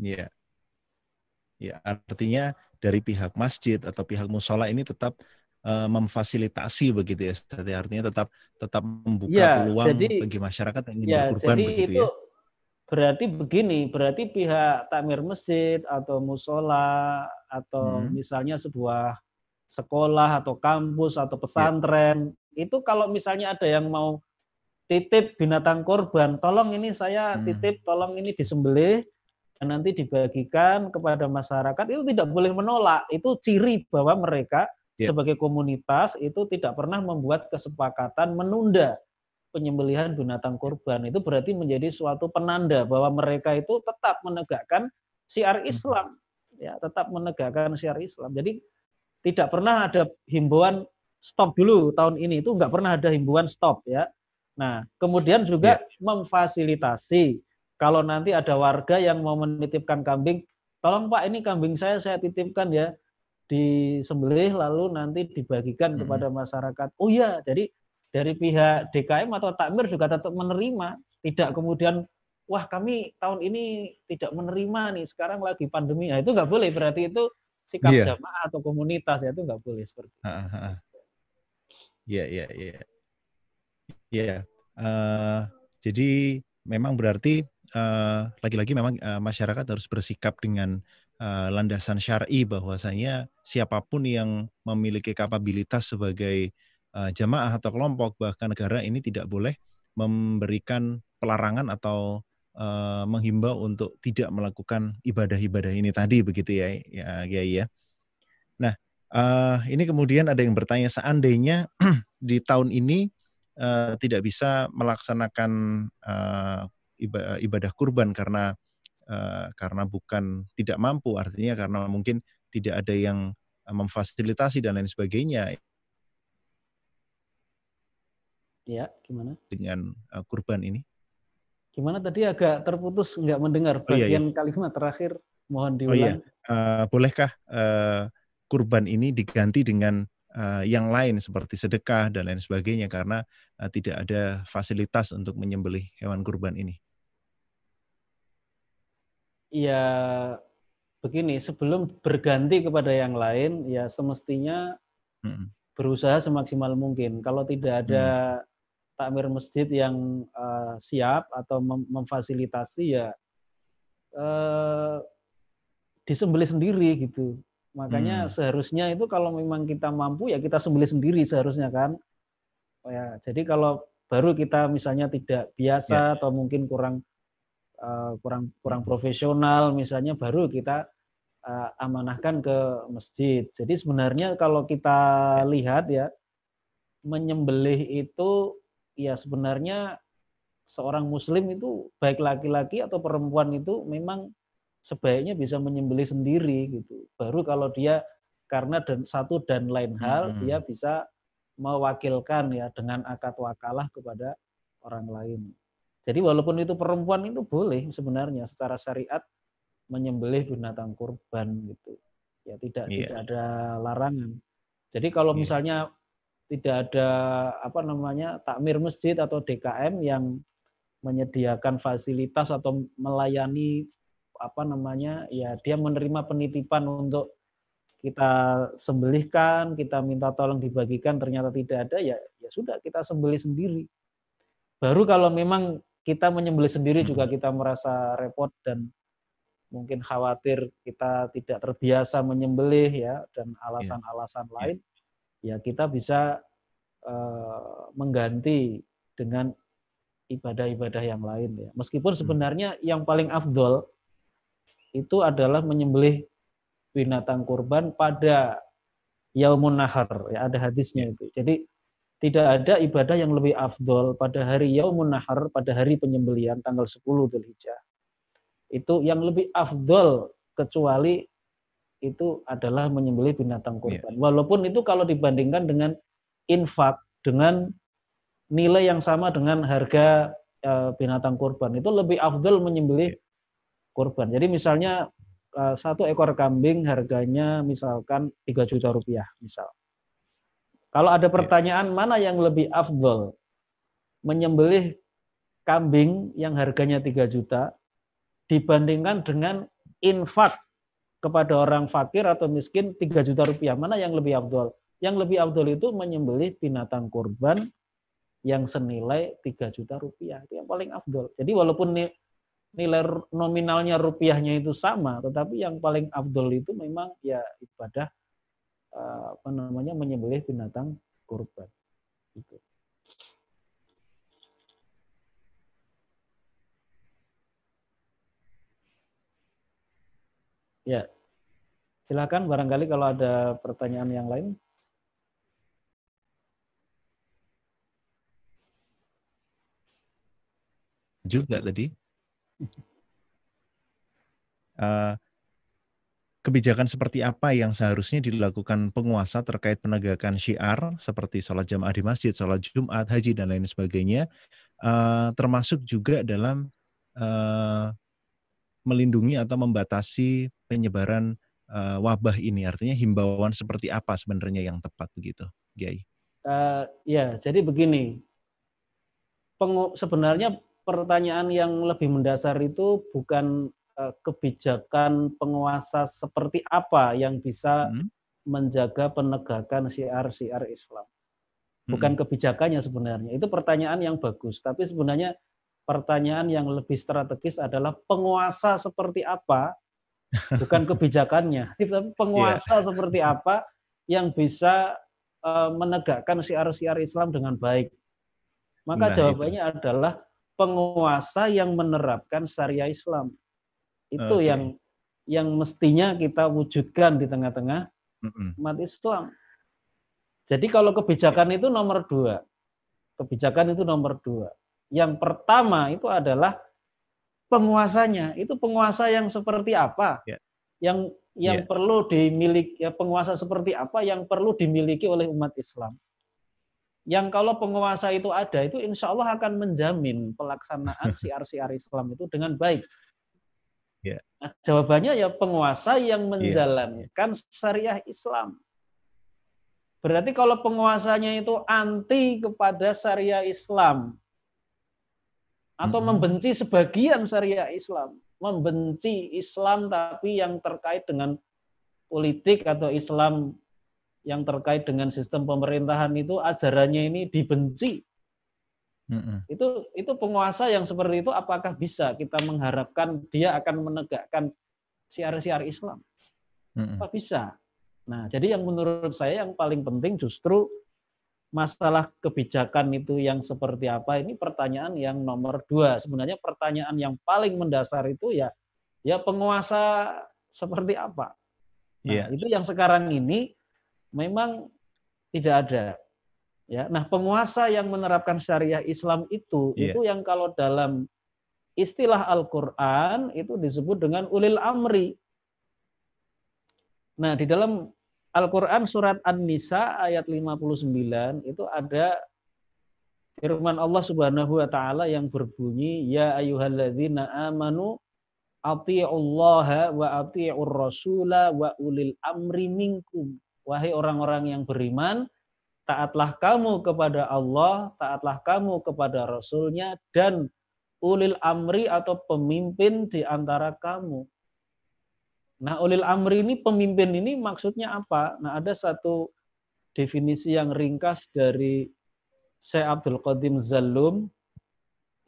Ya. Ya, artinya dari pihak masjid atau pihak musola ini tetap uh, memfasilitasi begitu ya. Jadi artinya tetap tetap membuka ya, peluang jadi, bagi masyarakat yang ingin ya, berkurban jadi begitu itu, ya. Berarti begini, berarti pihak takmir masjid atau musola atau hmm. misalnya sebuah sekolah atau kampus atau ya. pesantren ya. itu kalau misalnya ada yang mau titip binatang korban, tolong ini saya hmm. titip, tolong ini disembelih dan nanti dibagikan kepada masyarakat itu tidak boleh menolak. Itu ciri bahwa mereka yeah. sebagai komunitas itu tidak pernah membuat kesepakatan menunda penyembelihan binatang kurban. Itu berarti menjadi suatu penanda bahwa mereka itu tetap menegakkan syiar hmm. Islam. Ya, tetap menegakkan syiar Islam. Jadi tidak pernah ada himbauan stop dulu tahun ini itu nggak pernah ada himbauan stop ya. Nah, kemudian juga yeah. memfasilitasi kalau nanti ada warga yang mau menitipkan kambing, tolong Pak ini kambing saya saya titipkan ya di sembelih lalu nanti dibagikan hmm. kepada masyarakat. Oh iya, jadi dari pihak DKM atau takmir juga tetap menerima, tidak kemudian wah kami tahun ini tidak menerima nih sekarang lagi pandemi. Nah, itu nggak boleh berarti itu sikap yeah. jamaah atau komunitas ya itu nggak boleh seperti itu. Iya iya iya. Iya. Eh, jadi memang berarti Eh, lagi-lagi uh, memang uh, masyarakat harus bersikap dengan uh, landasan syar'i bahwasanya siapa pun yang memiliki kapabilitas sebagai jamaah atau kelompok bahkan negara ini tidak boleh memberikan pelarangan atau uh, menghimbau untuk tidak melakukan ibadah-ibadah ini tadi begitu ya ya ya ya. Nah, uh, ini kemudian ada yang bertanya seandainya di tahun ini uh, tidak bisa melaksanakan uh, ibadah kurban karena uh, karena bukan tidak mampu artinya karena mungkin tidak ada yang eh, memfasilitasi dan lain sebagainya. Ya, gimana? Dengan uh, kurban ini. Gimana tadi agak terputus nggak mendengar bagian oh, iya, iya. kalimat terakhir mohon diulang. Oh, iya. uh, bolehkah uh, kurban ini diganti dengan uh, yang lain seperti sedekah dan lain sebagainya karena uh, tidak ada fasilitas untuk menyembelih hewan kurban ini? ya begini, sebelum berganti kepada yang lain, ya semestinya hmm. berusaha semaksimal mungkin. Kalau tidak ada hmm. Takmir masjid yang uh, siap atau mem memfasilitasi, ya uh, disembelih sendiri gitu. Makanya hmm. seharusnya itu kalau memang kita mampu ya kita sembelih sendiri seharusnya kan. Oh ya, jadi kalau baru kita misalnya tidak biasa ya. atau mungkin kurang Eh, kurang kurang profesional misalnya baru kita uh, amanahkan ke masjid. Jadi sebenarnya kalau kita lihat ya menyembelih itu ya sebenarnya seorang muslim itu baik laki-laki atau perempuan itu memang sebaiknya bisa menyembelih sendiri gitu. Baru kalau dia karena dan satu dan lain hal hmm. dia bisa mewakilkan ya dengan akad wakalah kepada orang lain. Jadi walaupun itu perempuan itu boleh sebenarnya secara syariat menyembelih binatang kurban gitu. Ya tidak yeah. tidak ada larangan. Jadi kalau yeah. misalnya tidak ada apa namanya takmir masjid atau DKM yang menyediakan fasilitas atau melayani apa namanya ya dia menerima penitipan untuk kita sembelihkan, kita minta tolong dibagikan ternyata tidak ada ya ya sudah kita sembelih sendiri. Baru kalau memang kita menyembelih sendiri juga kita merasa repot dan mungkin khawatir kita tidak terbiasa menyembelih ya dan alasan-alasan yeah. lain, ya kita bisa uh, mengganti dengan ibadah-ibadah yang lain ya. Meskipun hmm. sebenarnya hmm. yang paling afdol itu adalah menyembelih binatang kurban pada yaumun nahar ya ada hadisnya itu. Jadi tidak ada ibadah yang lebih afdol pada hari yaumun nahar pada hari penyembelian tanggal 10 Dzulhijjah itu yang lebih afdol kecuali itu adalah menyembelih binatang iya. kurban. Yeah. Walaupun itu kalau dibandingkan dengan infak dengan nilai yang sama dengan harga uh, binatang kurban itu lebih afdol menyembelih yeah. kurban. Jadi misalnya uh, satu ekor kambing harganya misalkan 3 juta rupiah misal. Kalau ada iya. pertanyaan yeah. mana yang lebih afdol menyembelih kambing yang harganya 3 juta dibandingkan dengan infak kepada orang fakir atau miskin 3 juta rupiah. Mana yang lebih afdol? Yang lebih afdol itu menyembelih binatang kurban yang senilai 3 juta rupiah. Itu yang paling afdol. Jadi walaupun nilai nominalnya rupiahnya itu sama, tetapi yang paling afdol itu memang ya ibadah eh, apa namanya menyembelih binatang kurban. Itu. Ya, silakan barangkali kalau ada pertanyaan yang lain. Juga tadi. Uh, kebijakan seperti apa yang seharusnya dilakukan penguasa terkait penegakan syiar seperti sholat jamaah di masjid, sholat Jumat, haji, dan lain sebagainya, uh, termasuk juga dalam uh, melindungi atau membatasi penyebaran uh, wabah ini? Artinya himbauan seperti apa sebenarnya yang tepat begitu, Kiai? Uh, ya, jadi begini. Pengu sebenarnya pertanyaan yang lebih mendasar itu bukan uh, kebijakan penguasa seperti apa yang bisa hmm. menjaga penegakan syiar-syiar Islam. Bukan hmm. kebijakannya sebenarnya. Itu pertanyaan yang bagus, tapi sebenarnya pertanyaan yang lebih strategis adalah penguasa seperti apa, bukan kebijakannya, tapi penguasa yeah. seperti apa yang bisa uh, menegakkan syiar-syiar Islam dengan baik. Maka nah, jawabannya itu. adalah penguasa yang menerapkan syariah Islam. Itu okay. yang yang mestinya kita wujudkan di tengah-tengah umat Islam. Jadi kalau kebijakan itu nomor dua, kebijakan itu nomor dua. Yang pertama itu adalah penguasanya. Itu penguasa yang seperti apa? Ya. Yang yang ya. perlu dimiliki ya penguasa seperti apa yang perlu dimiliki oleh umat Islam. Yang kalau penguasa itu ada itu insya Allah akan menjamin pelaksanaan siar-siar Islam itu dengan baik. Ya. Nah, jawabannya ya penguasa yang ya. menjalankan ya. syariah Islam. Berarti kalau penguasanya itu anti kepada syariah Islam, atau membenci sebagian syariah Islam, membenci Islam tapi yang terkait dengan politik atau Islam yang terkait dengan sistem pemerintahan itu ajarannya ini dibenci. Itu itu penguasa yang seperti itu apakah bisa kita mengharapkan dia akan menegakkan siar-siar Islam? Mm-hmm. Apa bisa? Nah, jadi yang menurut saya yang paling penting justru masalah kebijakan itu yang seperti apa ini pertanyaan yang nomor dua sebenarnya pertanyaan yang paling mendasar itu ya ya penguasa seperti apa nah, yeah. itu yang sekarang ini memang tidak ada ya nah penguasa yang menerapkan syariah Islam itu yeah. itu yang kalau dalam istilah Al-Qur'an itu disebut dengan ulil amri nah di dalam Al-Quran surat An-Nisa ayat 59 itu ada firman Allah Subhanahu wa taala yang berbunyi ya ayyuhalladzina amanu atiullaha wa atiur rasula wa ulil amri minkum. Wahai orang-orang yang beriman taatlah kamu kepada Allah taatlah kamu kepada rasulnya dan ulil amri atau pemimpin di antara kamu Nah, ulil amri ini pemimpin ini maksudnya apa? Nah, ada satu definisi yang ringkas dari Syekh Abdul Qadim Zalum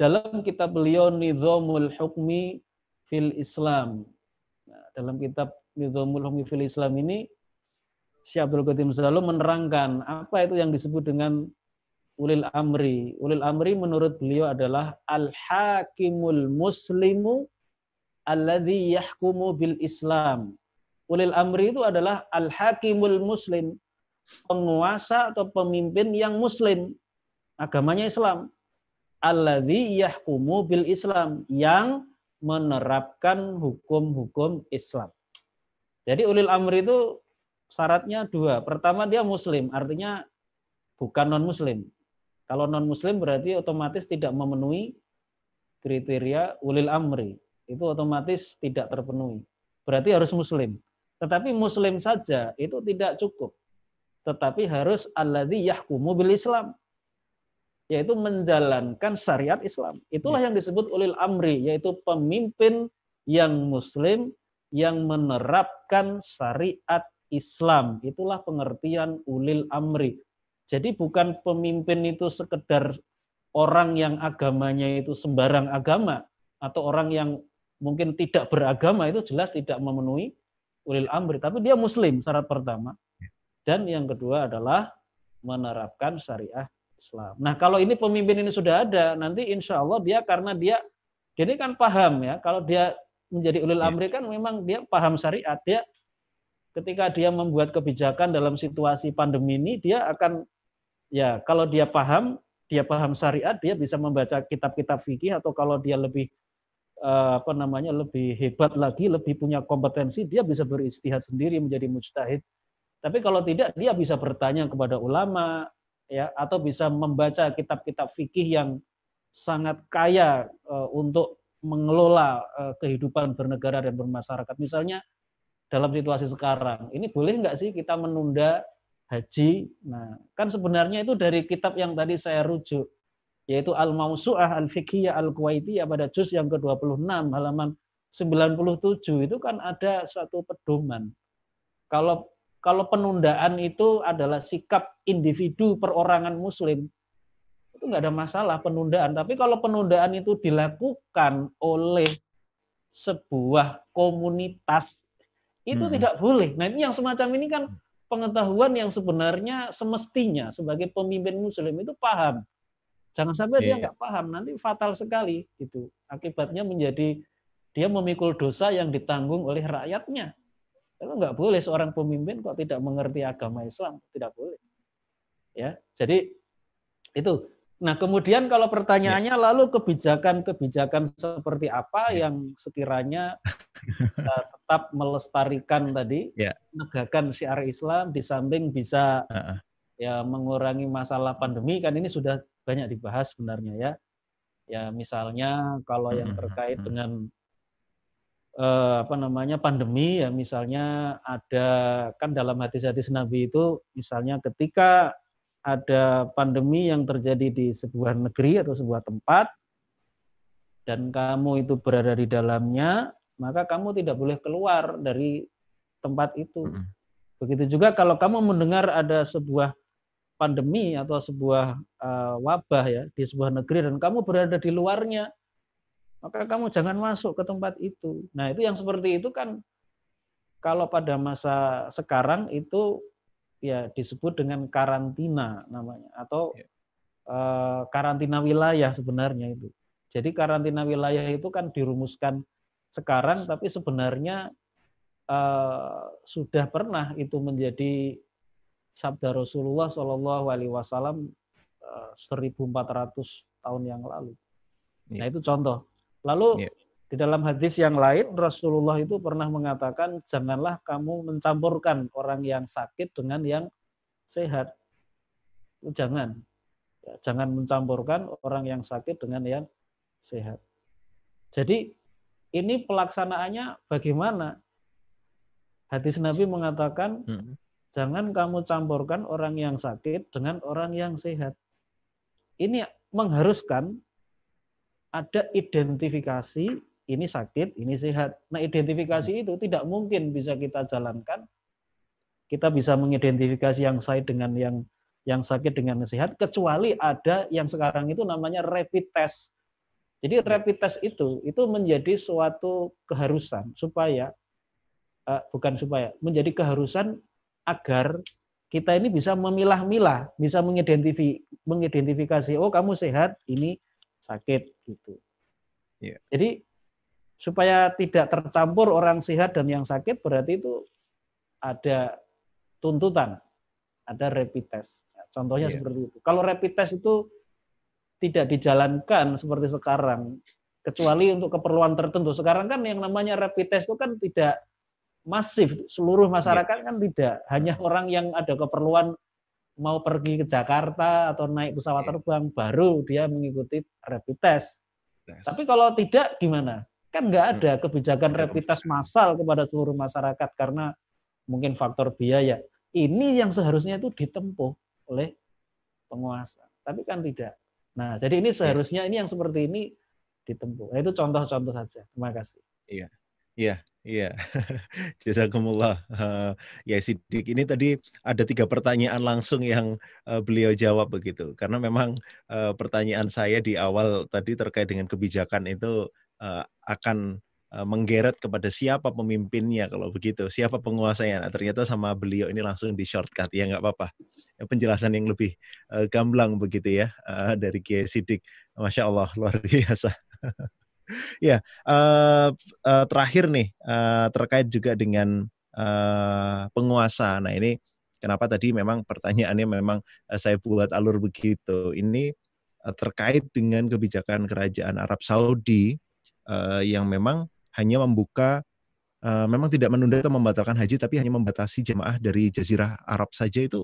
dalam kitab beliau Nizamul Hukmi fil Islam. Nah, dalam kitab Nizamul Hukmi fil Islam ini Syekh Abdul Qadim Salam menerangkan apa itu yang disebut dengan ulil amri. Ulil amri menurut beliau adalah al-hakimul muslimu alladhi yahkumu bil Islam. Ulil amri itu adalah al-hakimul muslim, penguasa atau pemimpin yang muslim, agamanya Islam. Alladhi yahkumu bil Islam, yang menerapkan hukum-hukum Islam. Jadi ulil amri itu syaratnya dua. Pertama dia muslim, artinya bukan non muslim. Kalau non muslim berarti otomatis tidak memenuhi kriteria ulil amri. Itu otomatis tidak terpenuhi. Berarti harus muslim. Tetapi muslim saja itu tidak cukup. Tetapi harus alladzi yahkumu bil Islam yaitu menjalankan syariat Islam. Itulah ya. yang disebut ulil amri, yaitu pemimpin yang muslim yang menerapkan syariat Islam. Itulah pengertian ulil amri. Jadi bukan pemimpin itu sekedar orang yang agamanya itu sembarang agama atau orang yang mungkin tidak beragama itu jelas tidak memenuhi ulil amri, tapi dia muslim syarat pertama. Dan yang kedua adalah menerapkan syariah Islam. Nah kalau ini pemimpin ini sudah ada, nanti insya Allah dia karena dia, dia ini kan paham ya, kalau dia menjadi ulil iya. amri kan memang dia paham syariat, dia ketika dia membuat kebijakan dalam situasi pandemi ini, dia akan, ya kalau dia paham, dia paham syariat, dia bisa membaca kitab-kitab fikih atau kalau dia lebih apa namanya lebih hebat lagi, lebih punya kompetensi, dia bisa beristihad sendiri menjadi mujtahid. Tapi kalau tidak, dia bisa bertanya kepada ulama, ya atau bisa membaca kitab-kitab fikih yang sangat kaya uh, untuk mengelola uh, kehidupan bernegara dan bermasyarakat. Misalnya dalam situasi sekarang, ini boleh nggak sih kita menunda haji? Nah, kan sebenarnya itu dari kitab yang tadi saya rujuk, yaitu Al-Mausu'ah Al-Fiqhiyah Al-Kuwaitiyah pada juz yang ke-26 halaman 97 itu kan ada suatu pedoman. Kalau kalau penundaan itu adalah sikap individu perorangan muslim, itu nggak ada masalah penundaan. Tapi kalau penundaan itu dilakukan oleh sebuah komunitas, itu hmm. tidak boleh. Nah ini yang semacam ini kan pengetahuan yang sebenarnya semestinya sebagai pemimpin muslim itu paham. Jangan sampai yeah. dia iya. nggak paham, nanti fatal sekali gitu. Akibatnya menjadi dia memikul dosa yang ditanggung oleh rakyatnya. Itu nggak boleh seorang pemimpin kok tidak mengerti agama Islam, tidak boleh. Ya, jadi itu. Nah, kemudian kalau pertanyaannya ya. lalu kebijakan-kebijakan seperti apa ya. yang sekiranya bisa tetap melestarikan tadi, ya. menegakkan syiar Islam di samping bisa uh -uh. ya mengurangi masalah pandemi kan ini sudah banyak dibahas sebenarnya ya. Ya misalnya kalau yang terkait dengan eh, apa namanya pandemi ya misalnya ada kan dalam hadis-hadis Nabi itu misalnya ketika ada pandemi yang terjadi di sebuah negeri atau sebuah tempat dan kamu itu berada di dalamnya maka kamu tidak boleh keluar dari tempat itu. Begitu juga kalau kamu mendengar ada sebuah pandemi atau sebuah uh, wabah ya di sebuah negeri dan kamu berada di luarnya, maka kamu jangan masuk ke tempat itu. Nah, itu yang seperti itu kan kalau pada masa sekarang itu ya disebut dengan karantina namanya atau ya. uh, karantina wilayah sebenarnya itu. Jadi karantina wilayah itu kan dirumuskan sekarang tapi sebenarnya uh, sudah pernah itu menjadi sabda Rasulullah Shallallahu alaihi wasallam 1400 eh, tahun yang lalu. Nah, ya. itu contoh. Lalu yeah. di dalam hadis yang lain Rasulullah itu pernah mengatakan janganlah kamu mencampurkan orang yang sakit dengan yang sehat. Jangan. Ya, jangan mencampurkan orang yang sakit dengan yang sehat. Jadi ini pelaksanaannya bagaimana? Hadis Nabi mengatakan hmm. Jangan kamu campurkan orang yang sakit dengan orang yang sehat. Ini mengharuskan ada identifikasi ini sakit, ini sehat. Nah, identifikasi hmm. itu tidak mungkin bisa kita jalankan. Kita bisa mengidentifikasi yang sakit dengan yang yang sakit dengan sehat kecuali ada yang sekarang itu namanya rapid test. Jadi ya. rapid test itu itu menjadi suatu keharusan supaya uh, bukan supaya menjadi keharusan agar kita ini bisa memilah-milah, bisa mengidentifikasi, mengidentifikasi oh kamu sehat, ini sakit gitu. Yeah. Jadi supaya tidak tercampur orang sehat dan yang sakit berarti itu ada tuntutan, ada rapid test. Contohnya yeah. seperti itu. Kalau rapid test itu tidak dijalankan seperti sekarang, kecuali untuk keperluan tertentu. Sekarang kan yang namanya rapid test itu kan tidak masif, seluruh masyarakat kan tidak. Hanya orang yang ada keperluan mau pergi ke Jakarta atau naik pesawat terbang, baru dia mengikuti rapid test. Tapi kalau tidak gimana? Kan nggak ada hmm. kebijakan rapid test massal kepada seluruh masyarakat karena mungkin faktor biaya. Ini yang seharusnya itu ditempuh oleh penguasa. Tapi kan tidak. Nah, jadi ini seharusnya ini yang seperti ini ditempuh. Nah, itu contoh-contoh saja. Terima kasih. Iya. Iya, iya. Jazakumullah. Uh, ya Sidik ini tadi ada tiga pertanyaan langsung yang uh, beliau jawab begitu. Karena memang uh, pertanyaan saya di awal tadi terkait dengan kebijakan itu akan menggeret kepada siapa pemimpinnya kalau begitu, siapa penguasanya. Nah, ternyata sama beliau ini langsung di shortcut ya nggak apa-apa. Penjelasan yang lebih gamblang begitu ya dari Kiai Sidik. Masya Allah luar biasa. Ya, uh, uh, terakhir nih uh, terkait juga dengan uh, penguasa. Nah ini kenapa tadi memang pertanyaannya memang saya buat alur begitu. Ini uh, terkait dengan kebijakan kerajaan Arab Saudi uh, yang memang hanya membuka uh, memang tidak menunda atau membatalkan haji tapi hanya membatasi jemaah dari jazirah Arab saja itu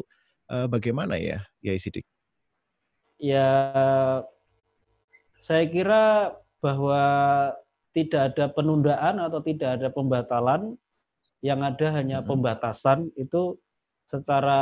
uh, bagaimana ya ya Sidik? Ya saya kira bahwa tidak ada penundaan atau tidak ada pembatalan, yang ada hanya pembatasan itu secara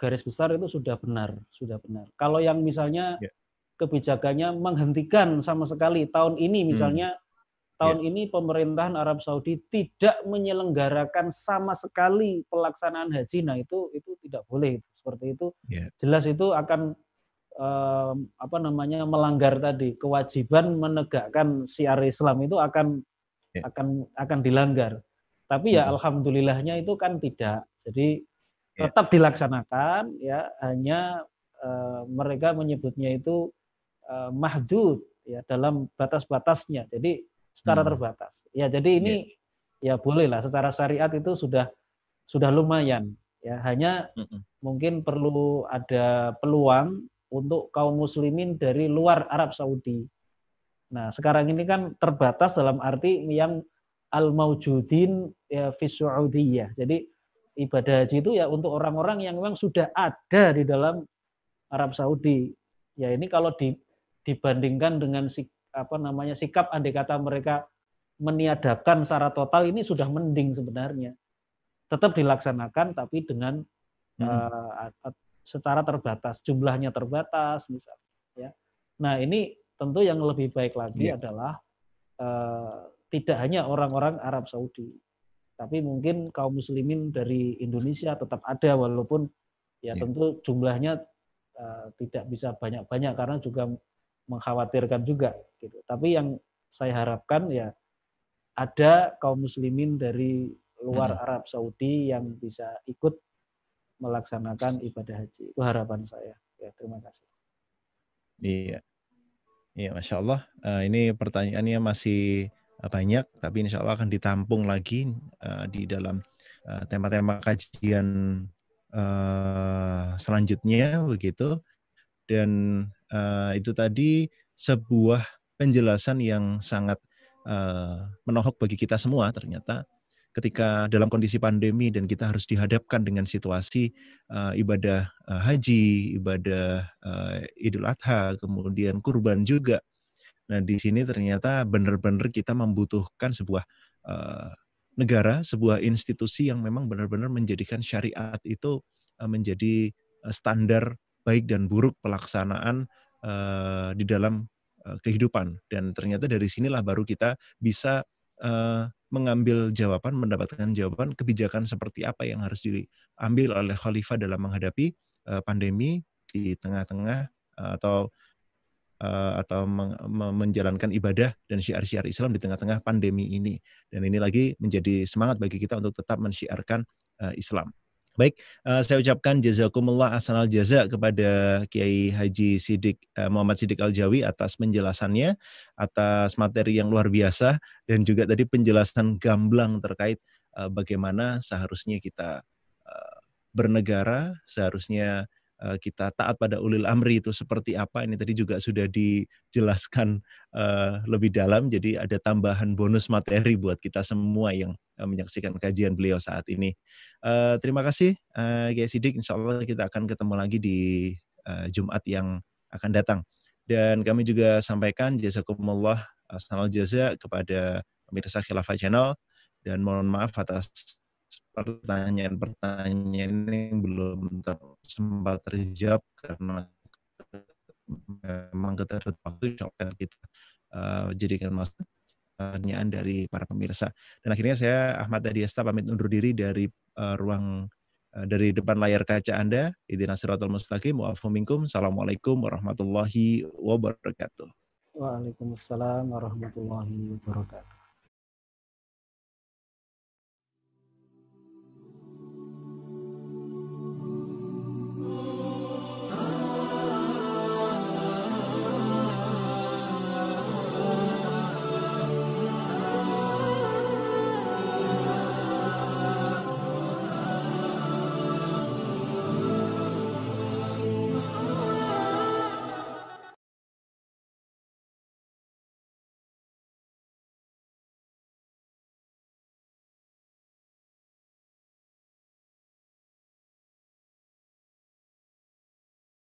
garis besar itu sudah benar, sudah benar. Kalau yang misalnya yeah. kebijakannya menghentikan sama sekali tahun ini misalnya hmm. tahun yeah. ini pemerintahan Arab Saudi tidak menyelenggarakan sama sekali pelaksanaan haji, nah itu itu tidak boleh seperti itu. Yeah. Jelas itu akan eh, apa namanya melanggar tadi kewajiban menegakkan syiar Islam itu akan ya. akan akan dilanggar. Tapi ya hmm. alhamdulillahnya itu kan tidak. Jadi ya. tetap dilaksanakan ya hanya eh, mereka menyebutnya itu eh, mahdud ya dalam batas-batasnya. Jadi secara hmm. terbatas. Ya jadi ini ya, ya boleh lah secara syariat itu sudah sudah lumayan ya hanya mm -mm. mungkin perlu ada peluang untuk kaum muslimin dari luar Arab Saudi. Nah, sekarang ini kan terbatas dalam arti yang al-maujudin ya, fi Saudiyah. Jadi ibadah haji itu ya untuk orang-orang yang memang sudah ada di dalam Arab Saudi. Ya ini kalau di, dibandingkan dengan sik, apa namanya sikap andai kata mereka meniadakan secara total ini sudah mending sebenarnya. Tetap dilaksanakan tapi dengan hmm. uh, secara terbatas, jumlahnya terbatas misalnya. Ya. Nah ini tentu yang lebih baik lagi ya. adalah uh, tidak hanya orang-orang Arab Saudi, tapi mungkin kaum muslimin dari Indonesia tetap ada walaupun ya, ya. tentu jumlahnya uh, tidak bisa banyak-banyak karena juga mengkhawatirkan juga gitu. Tapi yang saya harapkan ya ada kaum muslimin dari luar. Arab Saudi yang bisa ikut melaksanakan ibadah haji. Itu harapan saya. Ya, terima kasih. Iya. Iya, Masya Allah. Uh, ini pertanyaannya masih uh, banyak, tapi insya Allah akan ditampung lagi uh, di dalam tema-tema uh, kajian uh, selanjutnya, begitu. Dan uh, itu tadi sebuah penjelasan yang sangat uh, menohok bagi kita semua ternyata ketika dalam kondisi pandemi dan kita harus dihadapkan dengan situasi uh, ibadah uh, haji, ibadah uh, Idul Adha, kemudian kurban juga. Nah, di sini ternyata benar-benar kita membutuhkan sebuah uh, negara, sebuah institusi yang memang benar-benar menjadikan syariat itu uh, menjadi standar baik dan buruk pelaksanaan uh, di dalam uh, kehidupan. Dan ternyata dari sinilah baru kita bisa uh, mengambil jawaban, mendapatkan jawaban kebijakan seperti apa yang harus diambil oleh khalifah dalam menghadapi uh, pandemi di tengah-tengah uh, atau uh, atau menjalankan ibadah dan syiar-syiar Islam di tengah-tengah pandemi ini. Dan ini lagi menjadi semangat bagi kita untuk tetap mensyiarkan Islam. Baik, uh, saya ucapkan jazakumullah asanal jaza kepada Kiai Haji Sidik uh, Muhammad Sidik Al-Jawi atas penjelasannya, atas materi yang luar biasa dan juga tadi penjelasan gamblang terkait uh, bagaimana seharusnya kita uh, bernegara, seharusnya kita taat pada ulil amri itu seperti apa. Ini tadi juga sudah dijelaskan uh, lebih dalam, jadi ada tambahan bonus materi buat kita semua yang uh, menyaksikan kajian beliau saat ini. Terima kasih, Kiai Sidik. Insya Allah kita akan ketemu lagi di Jumat yang akan datang. Dan kami juga sampaikan jazakumullah asnal jaza kepada pemirsa Khilafah Channel dan mohon maaf atas pertanyaan-pertanyaan yang belum sempat terjawab karena memang keterbatasan waktu akan kita uh, jadikan pertanyaan dari para pemirsa. Dan akhirnya saya Ahmad Adiasta pamit undur diri dari uh, ruang uh, dari depan layar kaca Anda. Idina siratal mustaqim. Wa'afuminkum. Assalamualaikum warahmatullahi wabarakatuh. Waalaikumsalam warahmatullahi wabarakatuh.